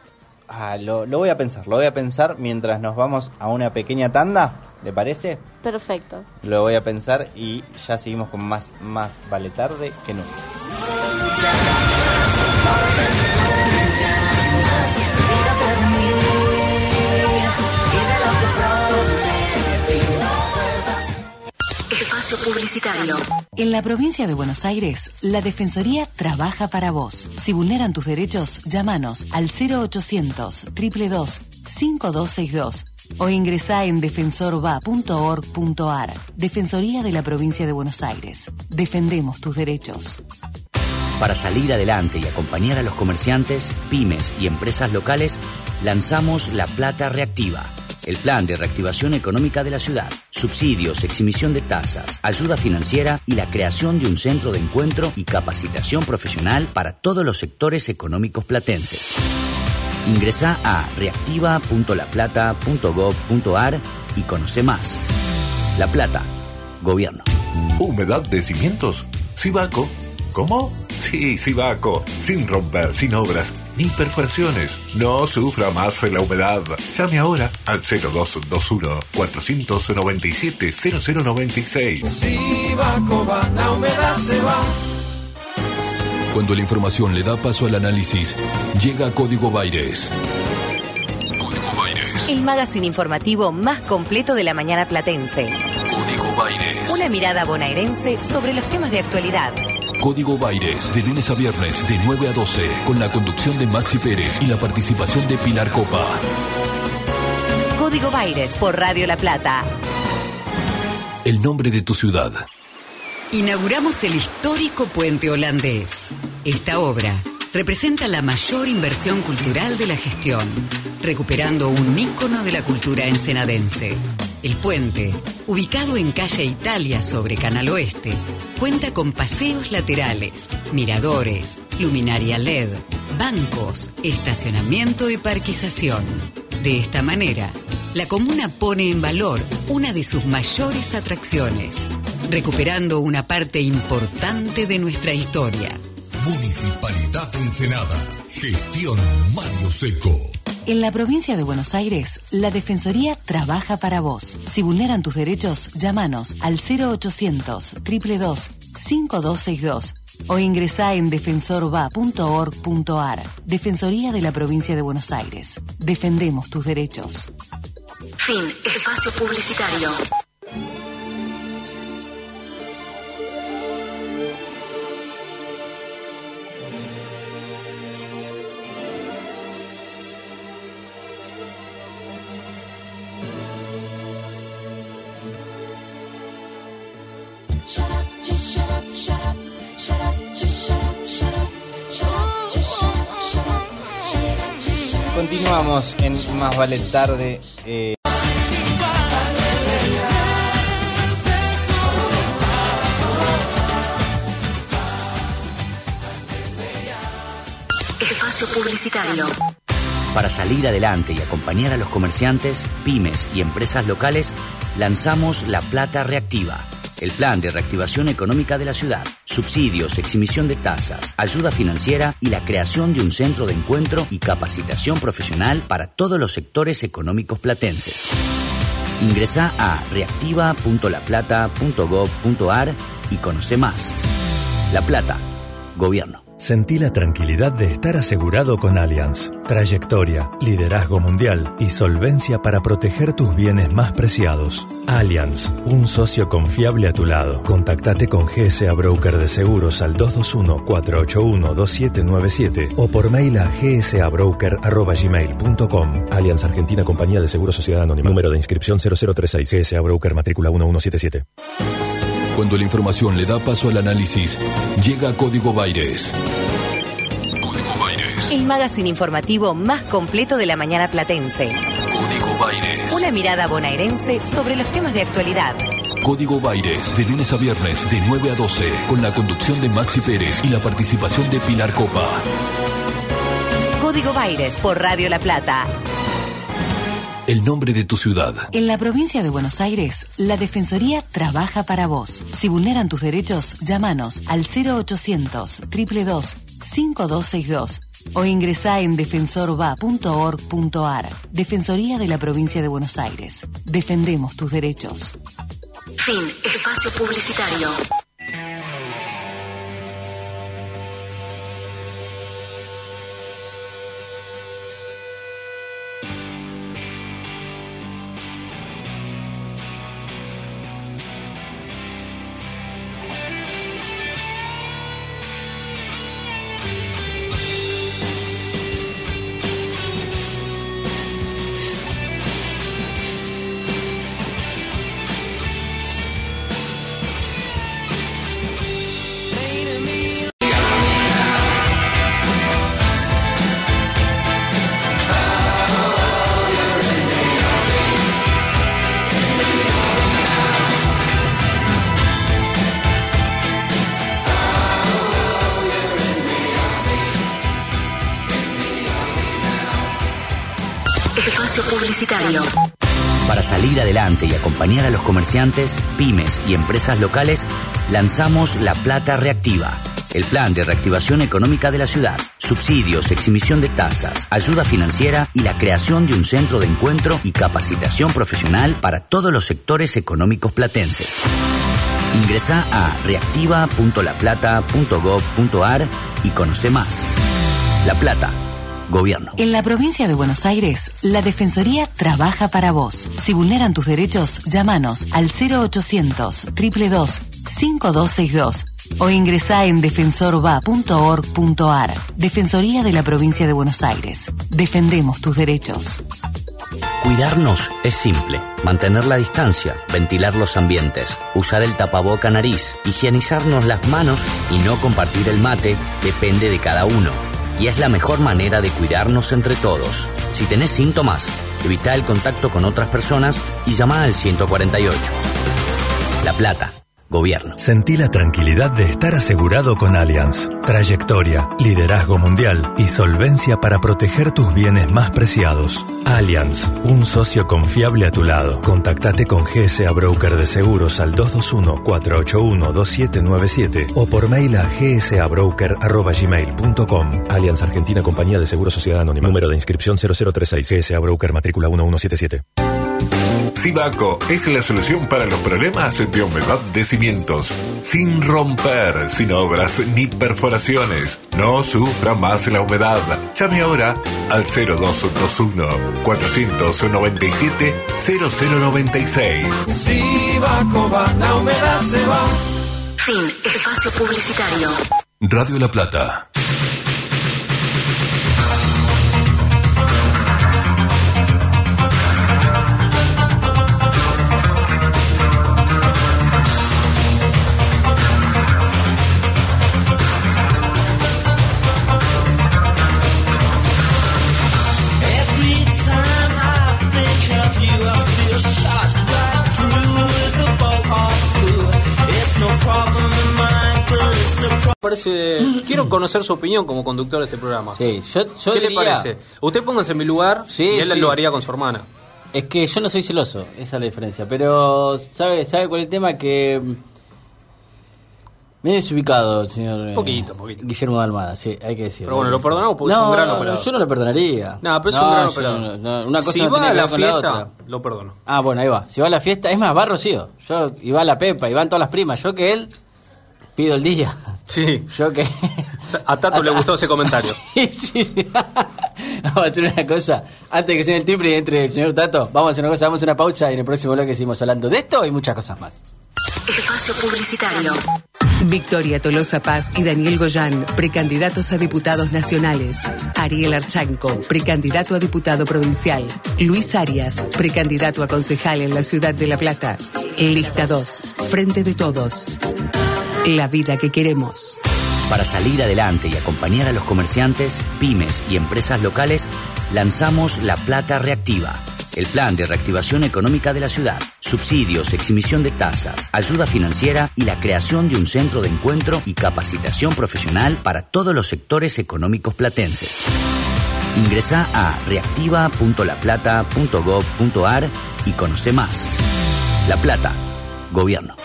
Ah, lo, lo voy a pensar, lo voy a pensar mientras nos vamos a una pequeña tanda, ¿le parece? Perfecto. Lo voy a pensar y ya seguimos con más, más vale tarde que nunca. Publicitario. En la provincia de Buenos Aires, la Defensoría trabaja para vos. Si vulneran tus derechos, llámanos al 0800 322 5262 o ingresá en defensorva.org.ar. Defensoría de la provincia de Buenos Aires. Defendemos tus derechos. Para salir adelante y acompañar a los comerciantes, pymes y empresas locales, lanzamos La Plata Reactiva, el plan de reactivación económica de la ciudad. subsidios, exhibición de tasas, ayuda financiera y la creación de un centro de encuentro y capacitación profesional para todos los sectores económicos platenses. Ingresa a reactiva.laplata.gov.ar y conoce más. La Plata, Gobierno. ¿Humedad de cimientos? Sibaco. ¿Cómo? Sí, Sibaco. Sin romper, sin obras, ni perforaciones. No sufra más la humedad. Llame ahora al 0221-497-0096. Sibaco va, la humedad se va. Cuando la información le da paso al análisis, llega Código Baires. El magazine informativo más completo de la mañana platense. Código Baires. Una mirada bonaerense sobre los temas de actualidad. Código Baires, de lunes a viernes, de 9 a 12, con la conducción de Maxi Pérez y la participación de Pilar Copa. Código Baires por Radio La Plata. El nombre de tu ciudad. Inauguramos el histórico puente holandés. Esta obra representa la mayor inversión cultural de la gestión, recuperando un ícono de la cultura ensenadense. El puente, ubicado en calle Italia sobre Canal Oeste, cuenta con paseos laterales, miradores, luminaria LED, bancos, estacionamiento y parquización. De esta manera, la comuna pone en valor una de sus mayores atracciones, recuperando una parte importante de nuestra historia. Municipalidad Ensenada. Gestión Mario Seco. En la provincia de Buenos Aires, la Defensoría trabaja para vos. Si vulneran tus derechos, llámanos al 0800 222 5262 o ingresá en defensorva.org.ar. Defensoría de la provincia de Buenos Aires. Defendemos tus derechos. Fin. Espacio publicitario. Continuamos en Más Vale Tarde. eh, Espacio publicitario. Para salir adelante y acompañar a los comerciantes, pymes y empresas locales, lanzamos La Plata Reactiva, el plan de reactivación económica de la ciudad, subsidios, exhibición de tasas, ayuda financiera y la creación de un centro de encuentro y capacitación profesional para todos los sectores económicos platenses. Ingresa a reactiva.laplata.gov.ar y conoce más. La Plata, Gobierno. Sentí la tranquilidad de estar asegurado con Allianz. Trayectoria, liderazgo mundial y solvencia para proteger tus bienes más preciados. Allianz, un socio confiable a tu lado. Contactate con GSA Broker de Seguros al 221-481-2797 o por mail a gsabroker.gmail.com. Allianz Argentina Compañía de Seguros Sociedad Anónima. Número de inscripción 0036 GSA Broker Matrícula 1177. Cuando la información le da paso al análisis, llega Código Baires. Código Baires. El magazine informativo más completo de la mañana platense. Código Baires. Una mirada bonaerense sobre los temas de actualidad. Código Baires, de lunes a viernes, de 9 a 12, con la conducción de Maxi Pérez y la participación de Pilar Copa. Código Baires por Radio La Plata. El nombre de tu ciudad. En la provincia de Buenos Aires, la Defensoría trabaja para vos. Si vulneran tus derechos, llámanos al 0800 222 5262 o ingresá en defensorva.org.ar. Defensoría de la provincia de Buenos Aires. Defendemos tus derechos. Fin. Espacio publicitario. publicitario. Acompañar a los comerciantes, pymes y empresas locales, lanzamos La Plata Reactiva, el plan de reactivación económica de la ciudad, subsidios, exhibición de tasas, ayuda financiera y la creación de un centro de encuentro y capacitación profesional para todos los sectores económicos platenses. Ingresa a reactiva.laplata.gov.ar y conoce más. La Plata, Gobierno. En la provincia de Buenos Aires, la Defensoría trabaja para vos. Si vulneran tus derechos, llámanos al 0800 322 5262 o ingresá en defensorva.org.ar. Defensoría de la provincia de Buenos Aires. Defendemos tus derechos. Cuidarnos es simple. Mantener la distancia, ventilar los ambientes, usar el tapaboca nariz, higienizarnos las manos y no compartir el mate depende de cada uno. Y es la mejor manera de cuidarnos entre todos. Si tenés síntomas, evita el contacto con otras personas y llama al 148. La Plata. Gobierno. Sentí la tranquilidad de estar asegurado con Allianz. Trayectoria, liderazgo mundial y solvencia para proteger tus bienes más preciados. Allianz, un socio confiable a tu lado. Contactate con GSA Broker de Seguros al 221-481-2797 o por mail a gsabroker.gmail.com. Allianz Argentina Compañía de Seguros Sociedad Anónima. Número de inscripción 0036. GSA Broker matrícula 1177. Sibaco es la solución para los problemas de humedad de cimientos. Sin romper, sin obras ni perforaciones. No sufra más la humedad. Llame ahora al 0221 497 0096. Sibaco va, la humedad se va. Fin. Espacio publicitario. Radio La Plata. Parece, *clears throat* quiero conocer su opinión como conductor de este programa. Sí, yo, yo ¿Qué le parece? Usted póngase en mi lugar Sí, y él sí. lo haría con su hermana. Es que yo no soy celoso, esa es la diferencia. Pero, ¿sabe, sabe cuál es el tema? Que. mm, Me he desubicado, el señor. eh, Poquito, poquito. Guillermo de Almada, sí, hay que decirlo. Pero bueno, lo perdonamos porque es no, un gran operador. Yo no lo perdonaría. No, pero es un gran operador. no- no, una cosa si va a la fiesta, lo perdono. Ah, bueno, ahí va. Si va a la fiesta, es más, va Rocío. Yo, y va la Pepa, y van todas las primas. Yo que él, pido el día. Sí. Yo que. A Tato le gustó ese comentario. Sí, *laughs* sí, sí. Vamos a hacer una cosa. Antes de que suene el timbre y entre el señor Tato, vamos a hacer una cosa, vamos a una pausa y en el próximo bloque seguimos hablando de esto y muchas cosas más. Espacio publicitario. Victoria Tolosa Paz y Daniel Goyán, precandidatos a diputados nacionales. Ariel Archanco, precandidato a diputado provincial. Luis Arias, precandidato a concejal en la ciudad de La Plata. Lista 2, Frente de Todos. La vida que queremos. Para salir adelante y acompañar a los comerciantes, pymes y empresas locales, lanzamos La Plata Reactiva, el plan de reactivación económica de la ciudad, subsidios, exhibición de tasas, ayuda financiera y la creación de un centro de encuentro y capacitación profesional para todos los sectores económicos platenses. Ingresa a reactiva.laplata.gov.ar y conoce más. La Plata, Gobierno.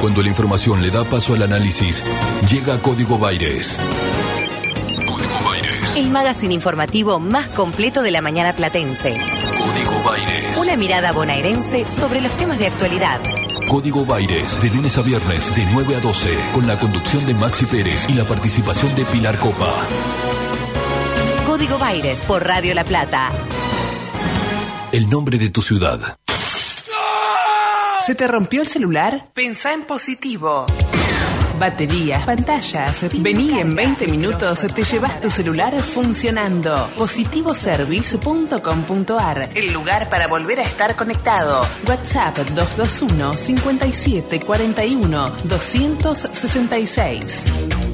Cuando la información le da paso al análisis, llega Código Baires. El magazine informativo más completo de la mañana platense. Código Baires. Una mirada bonaerense sobre los temas de actualidad. Código Baires, de lunes a viernes, de 9 a 12, con la conducción de Maxi Pérez y la participación de Pilar Copa. Código Baires por Radio La Plata. El nombre de tu ciudad. ¿Se te rompió el celular? Pensá en positivo. Baterías, pantallas. Vení en 20 minutos, te llevas tu celular funcionando. Positivoservice.com.ar, el lugar para volver a estar conectado. WhatsApp 221 57 41 266.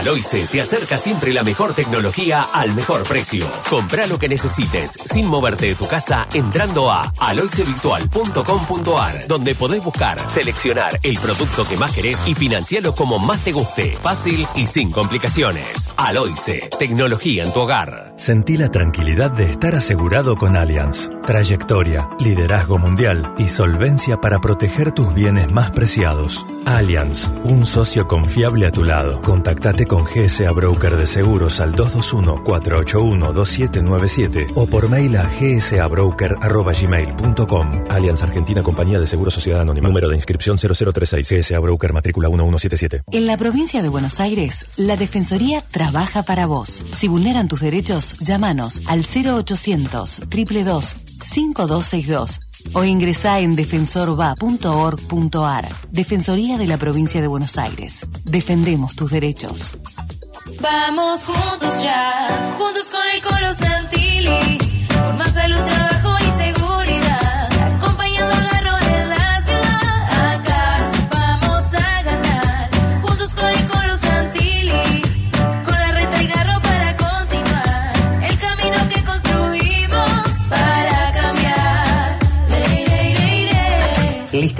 Aloice te acerca siempre la mejor tecnología al mejor precio. Compra lo que necesites sin moverte de tu casa entrando a aloicevirtual.com.ar, donde podés buscar, seleccionar el producto que más querés y financiarlo como más te guste. Fácil y sin complicaciones. Aloice, tecnología en tu hogar. Sentí la tranquilidad de estar asegurado con Allianz. Trayectoria, liderazgo mundial y solvencia para proteger tus bienes más preciados. Allianz, un socio confiable a tu lado. Contactate con GSA Broker de Seguros al 221-481-2797 o por mail a gsabroker.gmail.com. Allianz Argentina Compañía de Seguros Sociedad Anónima. Número de inscripción 0036. GSA Broker matrícula 1177. En la provincia de Buenos Aires, la Defensoría trabaja para vos. Si vulneran tus derechos, llámanos al 0800 222 5262 o ingresá en defensorva.org.ar. Defensoría de la Provincia de Buenos Aires. Defendemos tus derechos. Vamos juntos ya, juntos con el Colo Santilli, por más salud, trabajo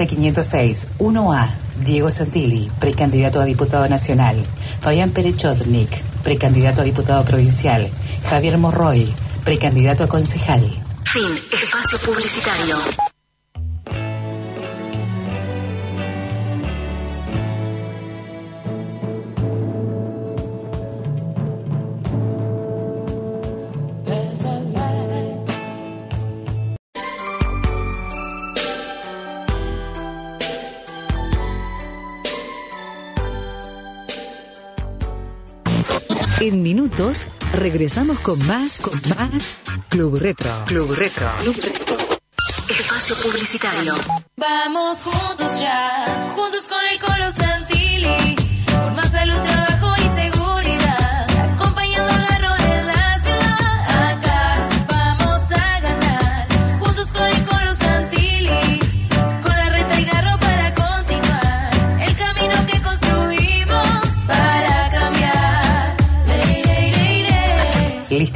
ley. Lista 506, 1A. Diego Santilli, precandidato a diputado nacional. Fabián Perechotnik, precandidato a diputado provincial. Javier Morroy, precandidato a concejal. Fin. Espacio publicitario. En minutos regresamos con más, con más Club Retro. Club Retro. Espacio publicitario. Vamos juntos ya, juntos con el Colo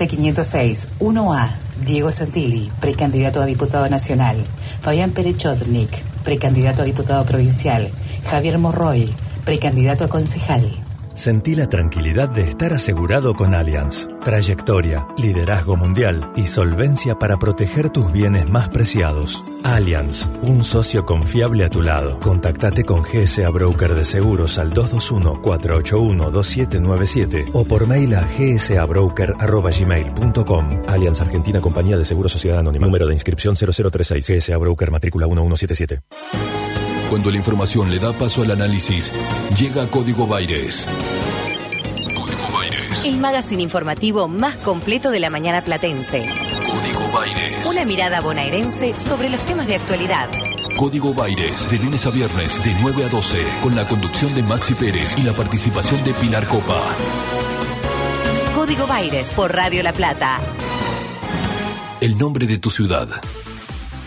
17506, 1A, Diego Santilli, precandidato a diputado nacional, Fabián Pérez Chodnik, precandidato a diputado provincial, Javier Morroy, precandidato a concejal. Sentí la tranquilidad de estar asegurado con Allianz. Trayectoria, liderazgo mundial y solvencia para proteger tus bienes más preciados. Allianz, un socio confiable a tu lado. Contactate con GSA Broker de Seguros al 221-481-2797 o por mail a gsabroker.gmail.com. Allianz Argentina Compañía de Seguros Sociedad Anónima. Número de inscripción 0036. GSA Broker matrícula 1177. Cuando la información le da paso al análisis, llega Código Baires. El magazine informativo más completo de la mañana platense. Código Baires. Una mirada bonaerense sobre los temas de actualidad. Código Baires, de lunes a viernes, de 9 a 12, con la conducción de Maxi Pérez y la participación de Pilar Copa. Código Baires por Radio La Plata. El nombre de tu ciudad.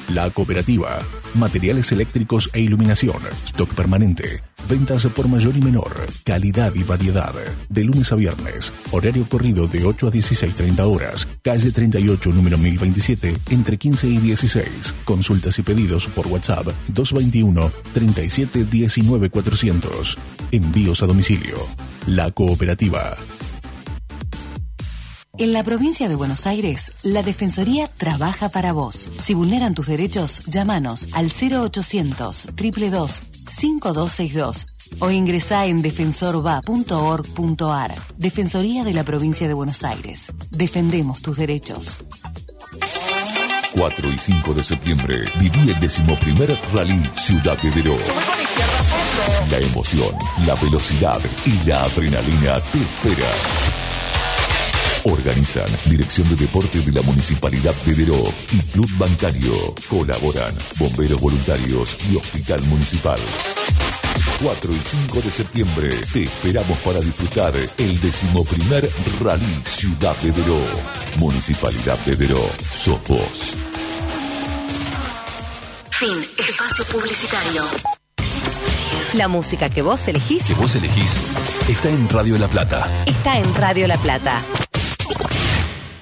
La cooperativa. Materiales eléctricos e iluminación. Stock permanente. Ventas por mayor y menor. Calidad y variedad. De lunes a viernes. Horario corrido de 8 a 16.30 horas. Calle 38, número 1027, entre 15 y 16. Consultas y pedidos por WhatsApp 221 37 19 400. Envíos a domicilio. La cooperativa. En la provincia de Buenos Aires, la Defensoría trabaja para vos. Si vulneran tus derechos, llámanos al 0800 222 5262 o ingresá en defensorva.org.ar. Defensoría de la provincia de Buenos Aires. Defendemos tus derechos. 4 y 5 de septiembre viví el decimoprimer Rally Ciudad de. La emoción, la velocidad y la adrenalina te espera. Organizan Dirección de Deporte de la Municipalidad de Deró y Club Bancario. Colaboran Bomberos Voluntarios y Hospital Municipal. 4 y 5 de septiembre te esperamos para disfrutar el decimoprimer Rally Ciudad de Deró. Municipalidad de Deró. Sos vos. Fin. Espacio publicitario. La música que vos elegís Que vos elegís está en Radio La Plata. está en Radio La Plata.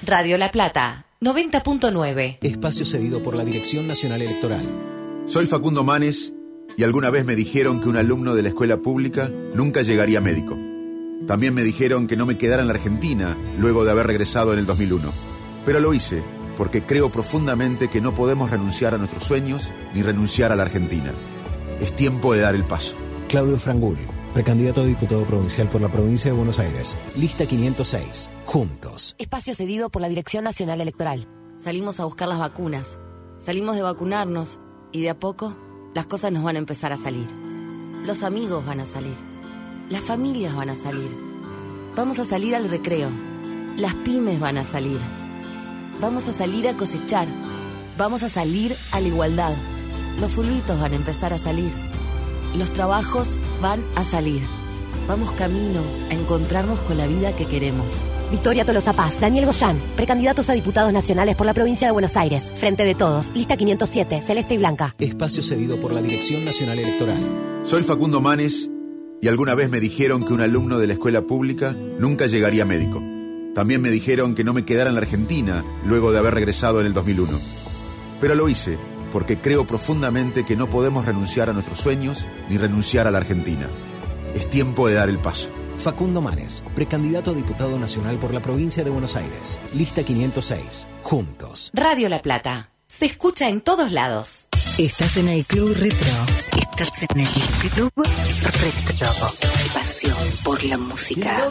Radio La Plata, 90.9. Espacio cedido por la Dirección Nacional Electoral. Soy Facundo Manes y alguna vez me dijeron que un alumno de la escuela pública nunca llegaría médico. También me dijeron que no me quedara en la Argentina luego de haber regresado en el 2001. Pero lo hice porque creo profundamente que no podemos renunciar a nuestros sueños ni renunciar a la Argentina. Es tiempo de dar el paso. Claudio Frangul, precandidato a diputado provincial por la provincia de Buenos Aires. Lista 506. Juntos. Espacio cedido por la Dirección Nacional Electoral. Salimos a buscar las vacunas, salimos de vacunarnos y de a poco las cosas nos van a empezar a salir. Los amigos van a salir, las familias van a salir. Vamos a salir al recreo, las pymes van a salir. Vamos a salir a cosechar, vamos a salir a la igualdad. Los fulbitos van a empezar a salir, los trabajos van a salir. Vamos camino a encontrarnos con la vida que queremos. Victoria Tolosa Paz, Daniel Goyán, precandidatos a diputados nacionales por la provincia de Buenos Aires. Frente de todos, lista 507, celeste y blanca. Espacio cedido por la Dirección Nacional Electoral. Soy Facundo Manes y alguna vez me dijeron que un alumno de la escuela pública nunca llegaría médico. También me dijeron que no me quedara en la Argentina luego de haber regresado en el 2001. Pero lo hice porque creo profundamente que no podemos renunciar a nuestros sueños ni renunciar a la Argentina. Es tiempo de dar el paso. Facundo Manes, precandidato a diputado nacional por la provincia de Buenos Aires. Lista 506. Juntos. Radio La Plata. Se escucha en todos lados. Estás en el Club Retro. Estás en el Club Retro. Pasión por la música.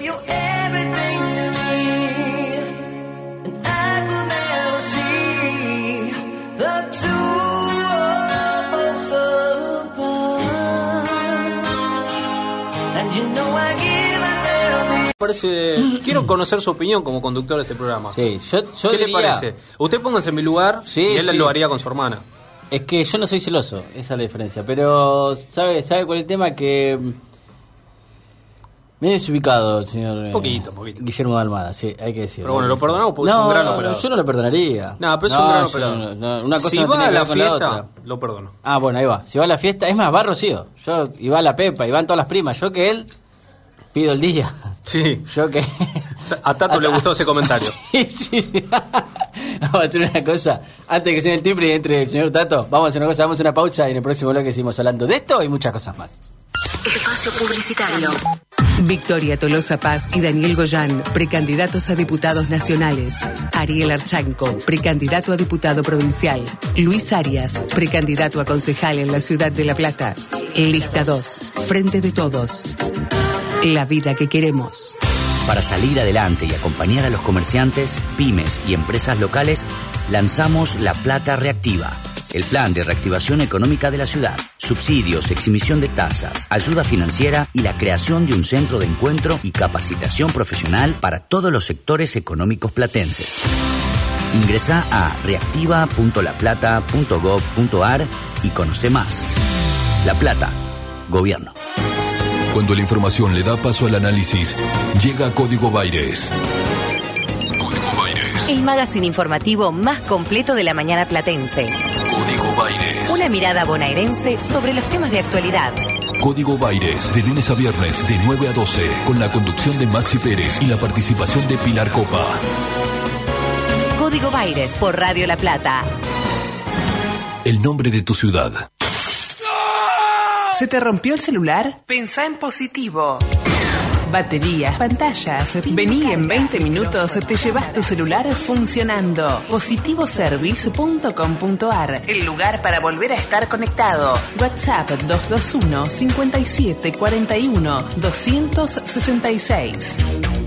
Parece, *laughs* quiero conocer su opinión como conductor de este programa. Sí, yo, yo ¿Qué le diría- parece? Usted póngase en mi lugar Sí, y él sí. lo haría con su hermana. Es que yo no soy celoso, esa es la diferencia. Pero, ¿sabe, sabe cuál es el tema? Que. mm, Me he desubicado, señor. eh, Poquito, poquito. Guillermo de Almada, sí, hay que decirlo. Pero bueno, lo perdonamos porque es un gran operador. Yo no lo perdonaría. No, pero es un gran yo operador. no- no, una cosa si no va tiene a que la ver con la fiesta, otra. lo perdono. Ah, bueno, ahí va. Si va a la fiesta, es más, va Rocío. Yo, y va la Pepa, y van todas las primas. Yo que él pido el día. Sí. Yo que. A Tato le gustó ese comentario. Sí, *laughs* sí, sí. Vamos a hacer una cosa. Antes de que suene el timbre y entre el señor Tato, vamos a hacer una cosa, damos una pausa y en el próximo bloque seguimos hablando de esto y muchas cosas más. Espacio publicitario. Victoria Tolosa Paz y Daniel Goyán, precandidatos a diputados nacionales. Ariel Archanco, precandidato a diputado provincial. Luis Arias, precandidato a concejal en la ciudad de La Plata. Lista 2, Frente de Todos. La vida que queremos. Para salir adelante y acompañar a los comerciantes, pymes y empresas locales, lanzamos La Plata Reactiva, el plan de reactivación económica de la ciudad, subsidios, exhibición de tasas, ayuda financiera y la creación de un centro de encuentro y capacitación profesional para todos los sectores económicos platenses. Ingresa a reactiva.laplata.gov.ar y conoce más. La Plata, Gobierno. Cuando la información le da paso al análisis, llega Código Baires. Código Baires. El magazine informativo más completo de la mañana platense. Código Baires. Una mirada bonaerense sobre los temas de actualidad. Código Baires, de lunes a viernes, de 9 a 12, con la conducción de Maxi Pérez y la participación de Pilar Copa. Código Baires por Radio La Plata. El nombre de tu ciudad. ¿Se te rompió el celular? Pensá en positivo. Baterías, pantallas. Vení en 20 minutos, te llevas tu celular funcionando. Positivoservice.com.ar El lugar para volver a estar conectado. WhatsApp 221 57 41 266.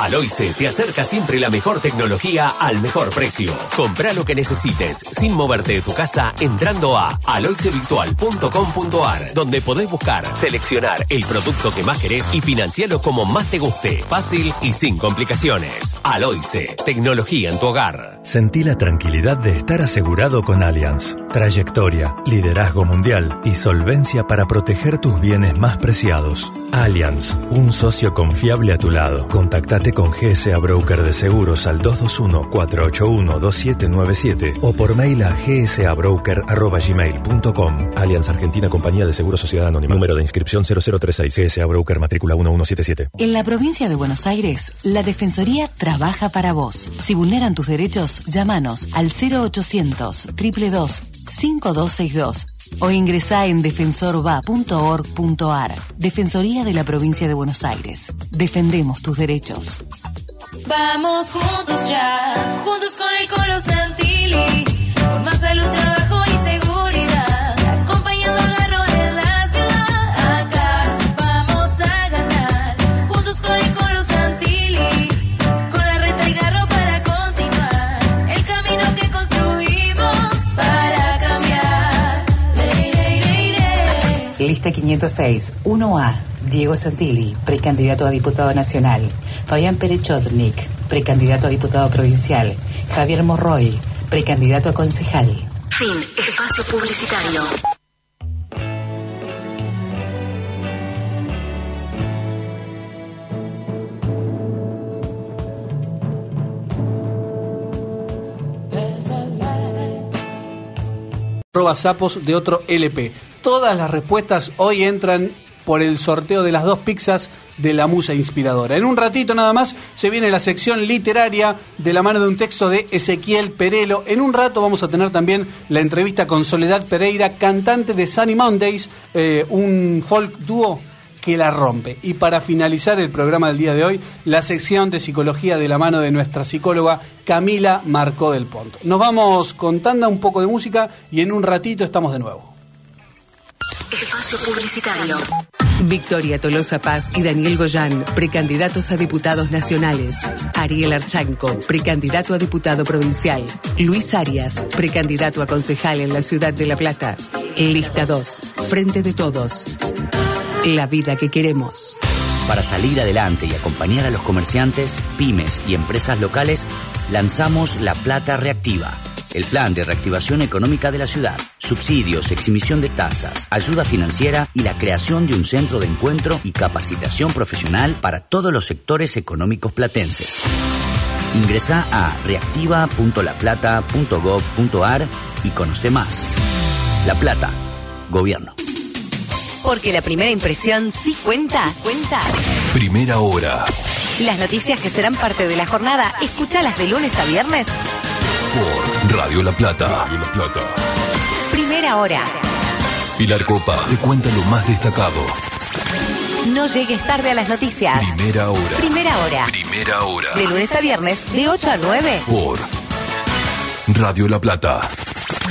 Aloice te acerca siempre la mejor tecnología al mejor precio. Compra lo que necesites sin moverte de tu casa entrando a aloicevirtual.com.ar donde podés buscar, seleccionar el producto que más querés y financiarlo como más te guste. Fácil y sin complicaciones. Aloice, tecnología en tu hogar. Sentí la tranquilidad de estar asegurado con Allianz. Trayectoria, liderazgo mundial y solvencia para proteger tus bienes más preciados. Allianz, un socio confiable a tu lado. Contactate con GSA Broker de Seguros al 221-481-2797 o por mail a gsabroker.gmail.com. Allianz Argentina Compañía de Seguros Sociedad Anónima. Número de inscripción 0036 GSA Broker matrícula 1177. En la provincia de Buenos Aires, la Defensoría trabaja para vos. Si vulneran tus derechos, llámanos al 0800 222 5262 o ingresá en defensorva.org.ar. Defensoría de la Provincia de Buenos Aires. Defendemos tus derechos. Vamos juntos ya, juntos con el Colo Lista 506, 1A. Diego Santilli, precandidato a diputado nacional. Fabián Perechotnik, precandidato a diputado provincial. Javier Morroy, precandidato a concejal. Fin. Espacio publicitario. arroba sapos de otro LP. Todas las respuestas hoy entran por el sorteo de las dos pizzas de la musa inspiradora. En un ratito nada más se viene la sección literaria de la mano de un texto de Ezequiel Perelo. En un rato vamos a tener también la entrevista con Soledad Pereira, cantante de Sunny Mondays, eh, un folk dúo que la rompe. Y para finalizar el programa del día de hoy, la sección de psicología de la mano de nuestra psicóloga Camila Marcó del Ponto. Nos vamos con tanda un poco de música y en un ratito estamos de nuevo. Espacio publicitario. Victoria Tolosa Paz y Daniel Goyán, precandidatos a diputados nacionales. Ariel Archanco, precandidato a diputado provincial. Luis Arias, precandidato a concejal en la ciudad de La Plata. Lista 2, Frente de Todos. La vida que queremos. Para salir adelante y acompañar a los comerciantes, pymes y empresas locales, lanzamos La Plata Reactiva, el plan de reactivación económica de la ciudad, subsidios, exhibición de tasas, ayuda financiera y la creación de un centro de encuentro y capacitación profesional para todos los sectores económicos platenses. Ingresa a reactiva.laplata.gov.ar y conoce más. La Plata, Gobierno. Porque la primera impresión sí cuenta, cuenta. Primera hora. Las noticias que serán parte de la jornada, escúchalas de lunes a viernes. Por Radio La Plata. Radio La Plata. Primera hora. Pilar Copa te cuenta lo más destacado. No llegues tarde a las noticias. Primera hora. Primera hora. Primera hora. De lunes a viernes, de 8 a 9. Por Radio La Plata.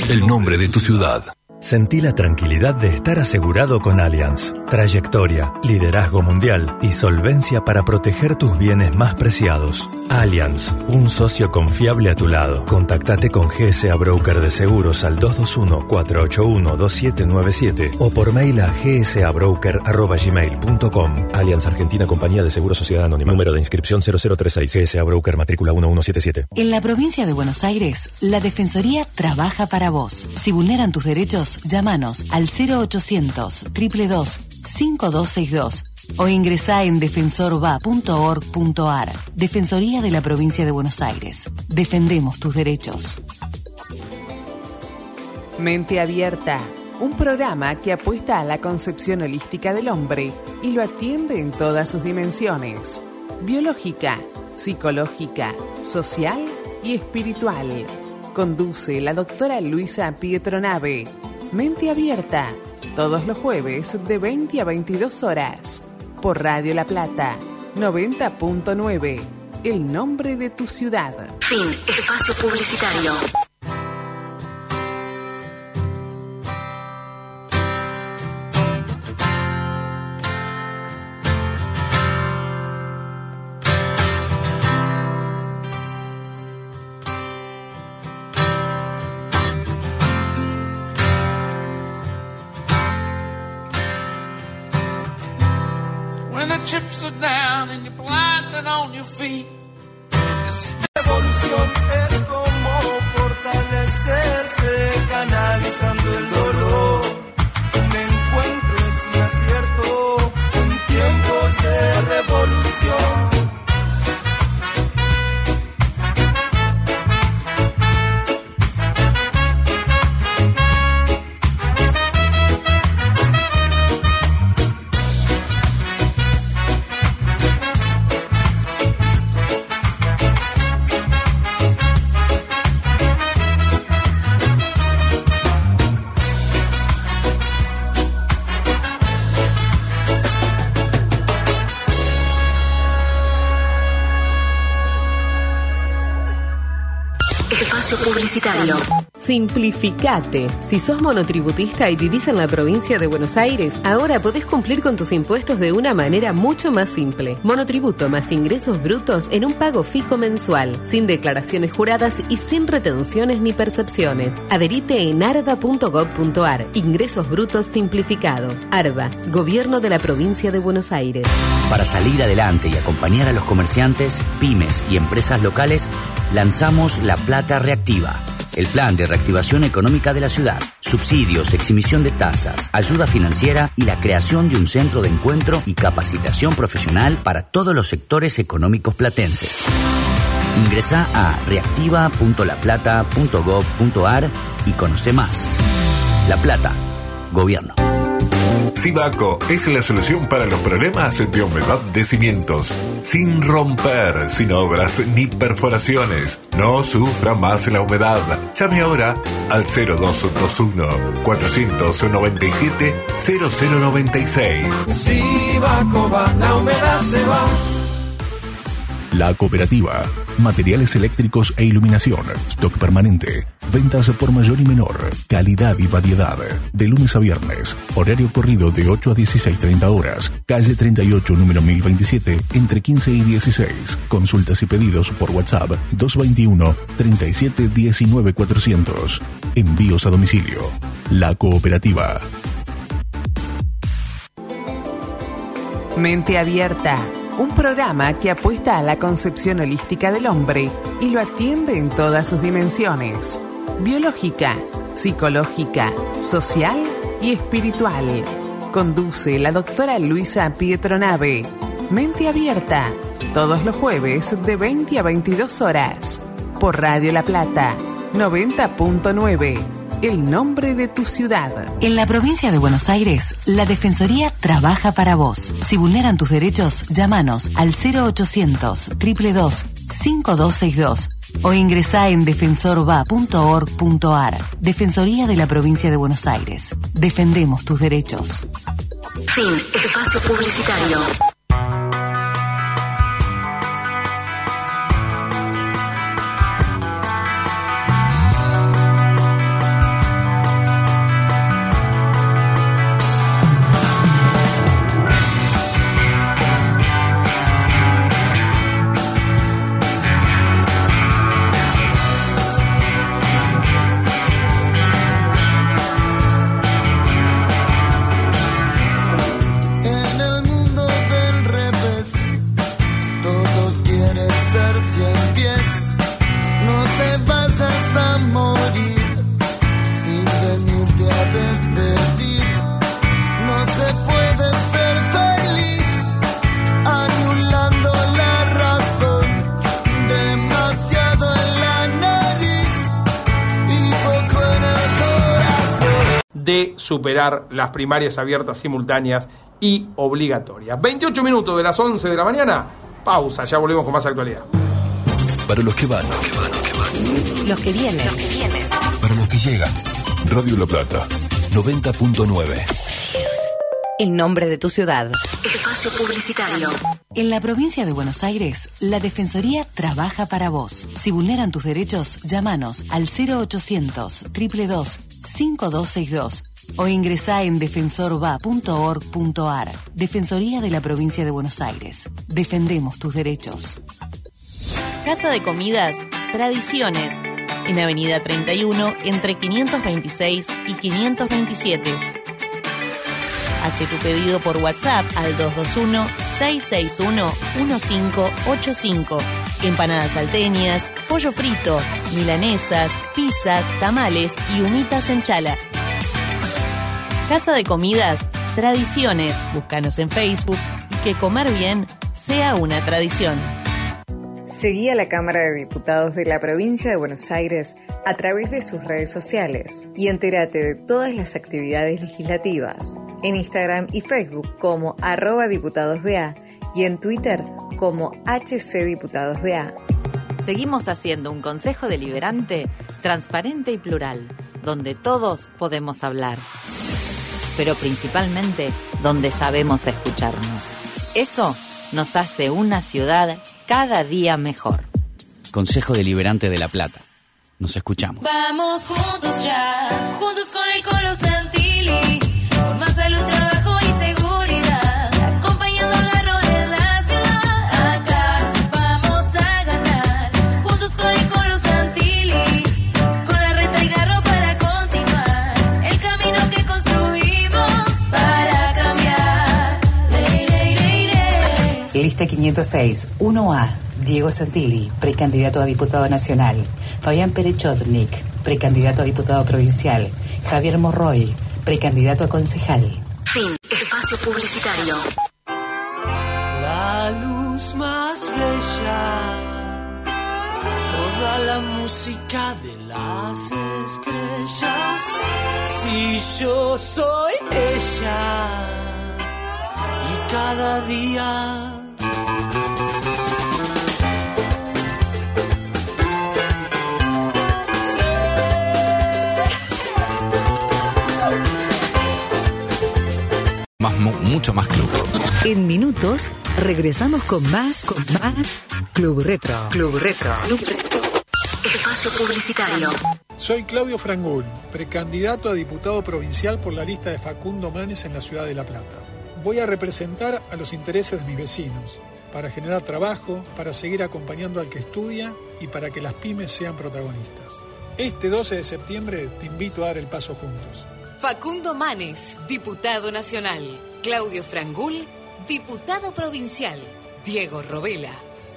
El nombre de tu ciudad. Sentí la tranquilidad de estar asegurado con Allianz. Trayectoria, liderazgo mundial y solvencia para proteger tus bienes más preciados. Allianz, un socio confiable a tu lado. Contactate con GSA Broker de Seguros al 221-481-2797 o por mail a gsabroker.gmail.com. Allianz Argentina Compañía de Seguros Sociedad Anónima. Número de inscripción 0036 GSA Broker matrícula 1177. En la provincia de Buenos Aires, la Defensoría trabaja para vos. Si vulneran tus derechos, llámanos al 0800 222 5262 o ingresá en defensorva.org.ar. Defensoría de la Provincia de Buenos Aires. Defendemos tus derechos. Mente Abierta, un programa que apuesta a la concepción holística del hombre y lo atiende en todas sus dimensiones, biológica, psicológica, social y espiritual. Conduce la doctora Luisa Pietronave. Mente Abierta, todos los jueves de 20 a 22 horas, por Radio La Plata, 90.9, el nombre de tu ciudad. Fin. Espacio publicitario. Your feet. Simplificate. Si sos monotributista y vivís en la provincia de Buenos Aires, ahora podés cumplir con tus impuestos de una manera mucho más simple. Monotributo más ingresos brutos en un pago fijo mensual, sin declaraciones juradas y sin retenciones ni percepciones. Adherite en arba.gov.ar. Ingresos brutos simplificado. ARBA, Gobierno de la provincia de Buenos Aires. Para salir adelante y acompañar a los comerciantes, pymes y empresas locales, lanzamos La Plata Reactiva, el plan de reactivación económica de la ciudad, subsidios, exhibición de tasas, ayuda financiera y la creación de un centro de encuentro y capacitación profesional para todos los sectores económicos platenses. Ingresa a reactiva.laplata.gov.ar y conoce más. La Plata, Gobierno. Sibaco es la solución para los problemas de humedad de cimientos. Sin romper, sin obras ni perforaciones. No sufra más la humedad. Llame ahora al 0221 497 0096. Sibaco va, la humedad se va. La cooperativa. Materiales eléctricos e iluminación. Stock permanente. Ventas por mayor y menor. Calidad y variedad. De lunes a viernes. Horario corrido de 8 a 16.30 horas. Calle 38, número 1027, entre 15 y 16. Consultas y pedidos por WhatsApp 221 37 19 400. Envíos a domicilio. La cooperativa. Mente Abierta, un programa que apuesta a la concepción holística del hombre y lo atiende en todas sus dimensiones, biológica, psicológica, social y espiritual. Conduce la doctora Luisa Pietronave. Mente Abierta, todos los jueves de 20 a 22 horas, por Radio La Plata, 90.9. El nombre de tu ciudad. En la provincia de Buenos Aires, la Defensoría trabaja para vos. Si vulneran tus derechos, llámanos al 0800 222 5262 o ingresá en defensorva.org.ar. Defensoría de la provincia de Buenos Aires. Defendemos tus derechos. Fin. Espacio publicitario. Superar las primarias abiertas simultáneas y obligatorias. 28 minutos de las 11 de la mañana. Pausa, ya volvemos con más actualidad. Para los que van, Los que vienen. para los que llegan. Radio La Plata, 90.9. El nombre de tu ciudad. Espacio publicitario. En la provincia de Buenos Aires, la Defensoría trabaja para vos. Si vulneran tus derechos, llámanos al 0800 222 5262 o ingresá en defensorva.org.ar. Defensoría de la provincia de Buenos Aires. Defendemos tus derechos. Casa de Comidas Tradiciones, en Avenida 31 entre 526 y 527. Hace tu pedido por WhatsApp al 221-661-1585. Empanadas salteñas, pollo frito, milanesas, pizzas, tamales y humitas en chala. Casa de Comidas Tradiciones. Búscanos en Facebook y que comer bien sea una tradición. Seguí a la Cámara de Diputados de la Provincia de Buenos Aires a través de sus redes sociales y entérate de todas las actividades legislativas en Instagram y Facebook como arroba diputadosBA y en Twitter como HCDiputadosBA. Seguimos haciendo un consejo deliberante transparente y plural, donde todos podemos hablar, pero principalmente donde sabemos escucharnos. Eso nos hace una ciudad cada día mejor. Consejo Deliberante de La Plata. Nos escuchamos. Vamos juntos ya, juntos con el Colo Lista 506, 1A. Diego Santilli, precandidato a diputado nacional. Fabián Perechotnik, precandidato a diputado provincial. Javier Morroy, precandidato a concejal. Fin. Espacio publicitario. La luz más bella, toda la música de las estrellas. Si yo soy ella, y cada día. Más, mu- mucho más club. En minutos regresamos con más, con más Club Retro. Club Retro. Club Retro. Espacio publicitario. Soy Claudio Frangul, precandidato a diputado provincial por la lista de Facundo Manes en la ciudad de La Plata. Voy a representar a los intereses de mis vecinos, para generar trabajo, para seguir acompañando al que estudia y para que las pymes sean protagonistas. Este 12 de septiembre te invito a dar el paso juntos. Facundo Manes, diputado nacional. Claudio Frangul, diputado provincial. Diego Robela,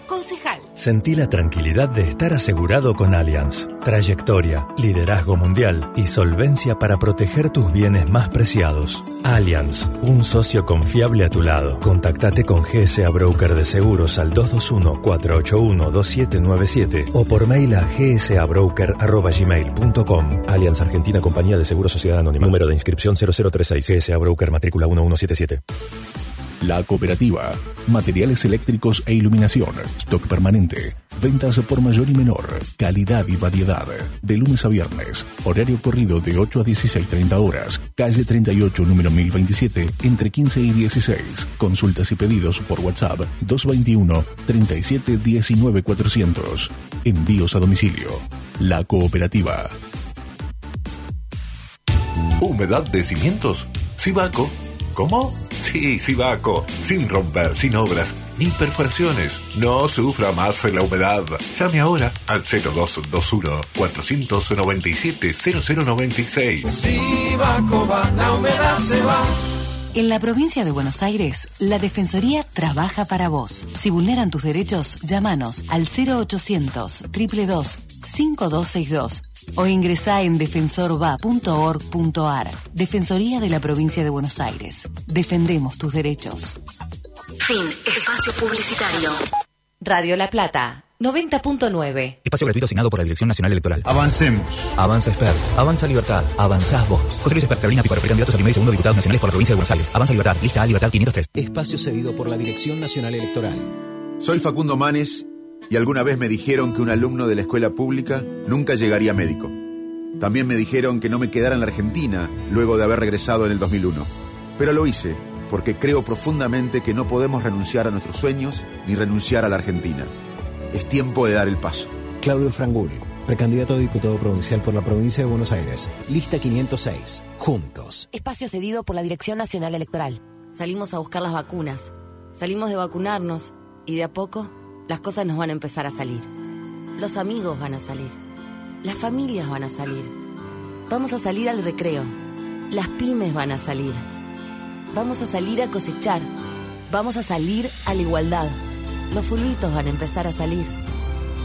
concejal. Sentí la tranquilidad de estar asegurado con Allianz. Trayectoria, liderazgo mundial y solvencia para proteger tus bienes más preciados. Allianz, un socio confiable a tu lado. Contactate con GSA Broker de Seguros al 221-481-2797 o por mail a gsabroker.gmail.com. Allianz Argentina Compañía de Seguros Sociedad Anónima. Número de inscripción 0036 GSA Broker matrícula 1177. La Cooperativa. Materiales eléctricos e iluminación. Stock permanente. Ventas por mayor y menor. Calidad y variedad. De lunes a viernes. Horario corrido de 8 a 16.30 horas. Calle 38, número 1027, entre 15 y 16. Consultas y pedidos por WhatsApp 221 37 19 400. Envíos a domicilio. La Cooperativa. ¿Humedad de cimientos? Sibaco. ¿Cómo? Sí, Sibaco. Sin romper, sin obras, ni perforaciones. No sufra más la humedad. Llame ahora al 0221-497-0096. Sibaco va, la humedad se va. En la provincia de Buenos Aires, la Defensoría trabaja para vos. Si vulneran tus derechos, llámanos al 0800 222 5262 o ingresá en defensorva.org.ar. Defensoría de la provincia de Buenos Aires. Defendemos tus derechos. Fin. Espacio publicitario. Radio La Plata, 90.9. Espacio gratuito asignado por la Dirección Nacional Electoral. Avancemos. Avanza Expert. Avanza Libertad. Avanzás vos. José Luis Expert, Carolina Píparo, precandidatos a primer y segundo diputados nacionales por la provincia de Buenos Aires. Avanza Libertad. Lista A Libertad 503. Espacio cedido por la Dirección Nacional Electoral. Soy Facundo Manes y alguna vez me dijeron que un alumno de la escuela pública nunca llegaría médico. También me dijeron que no me quedara en la Argentina luego de haber regresado en el 2001. Pero lo hice porque creo profundamente que no podemos renunciar a nuestros sueños ni renunciar a la Argentina. Es tiempo de dar el paso. Claudio Frangul, precandidato a diputado provincial por la provincia de Buenos Aires. Lista 506. Juntos. Espacio cedido por la Dirección Nacional Electoral. Salimos a buscar las vacunas, salimos de vacunarnos y de a poco las cosas nos van a empezar a salir. Los amigos van a salir, las familias van a salir. Vamos a salir al recreo, las pymes van a salir. Vamos a salir a cosechar, vamos a salir a la igualdad. Los fulbitos van a empezar a salir.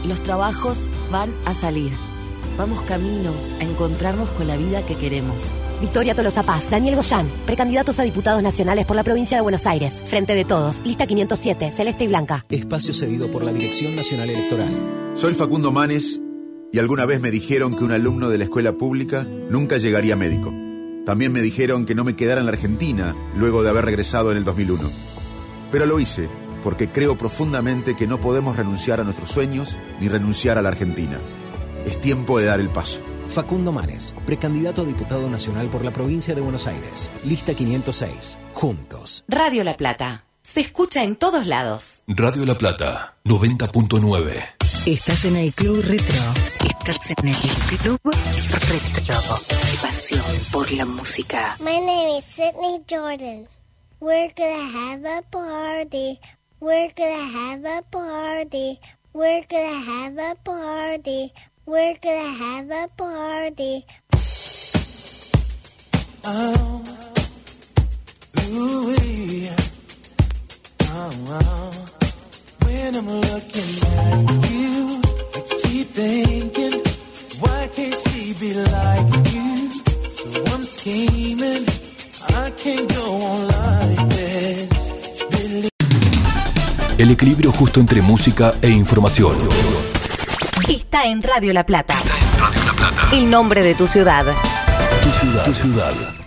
Los trabajos van a salir. Vamos camino a encontrarnos con la vida que queremos. Victoria Tolosa Paz, Daniel Goyán, precandidatos a diputados nacionales por la provincia de Buenos Aires. Frente de todos, lista 507, celeste y blanca. Espacio cedido por la Dirección Nacional Electoral. Soy Facundo Manes y alguna vez me dijeron que un alumno de la escuela pública nunca llegaría a médico. También me dijeron que no me quedara en la Argentina luego de haber regresado en el 2001. Pero lo hice porque creo profundamente que no podemos renunciar a nuestros sueños ni renunciar a la Argentina. Es tiempo de dar el paso. Facundo Manes, precandidato a diputado nacional por la provincia de Buenos Aires. Lista 506. Juntos. Radio La Plata, se escucha en todos lados. Radio La Plata, 90.9. Estás en el Club Retro. Estás en el Club Retro. Pasión por la música. My name is Sydney Jordan. We're gonna have a party. We're gonna have a party. We're gonna have a party. We're gonna have a party. El equilibrio justo entre música e información. Está en Radio La Plata. El nombre de tu ciudad. Tu ciudad. Tu ciudad.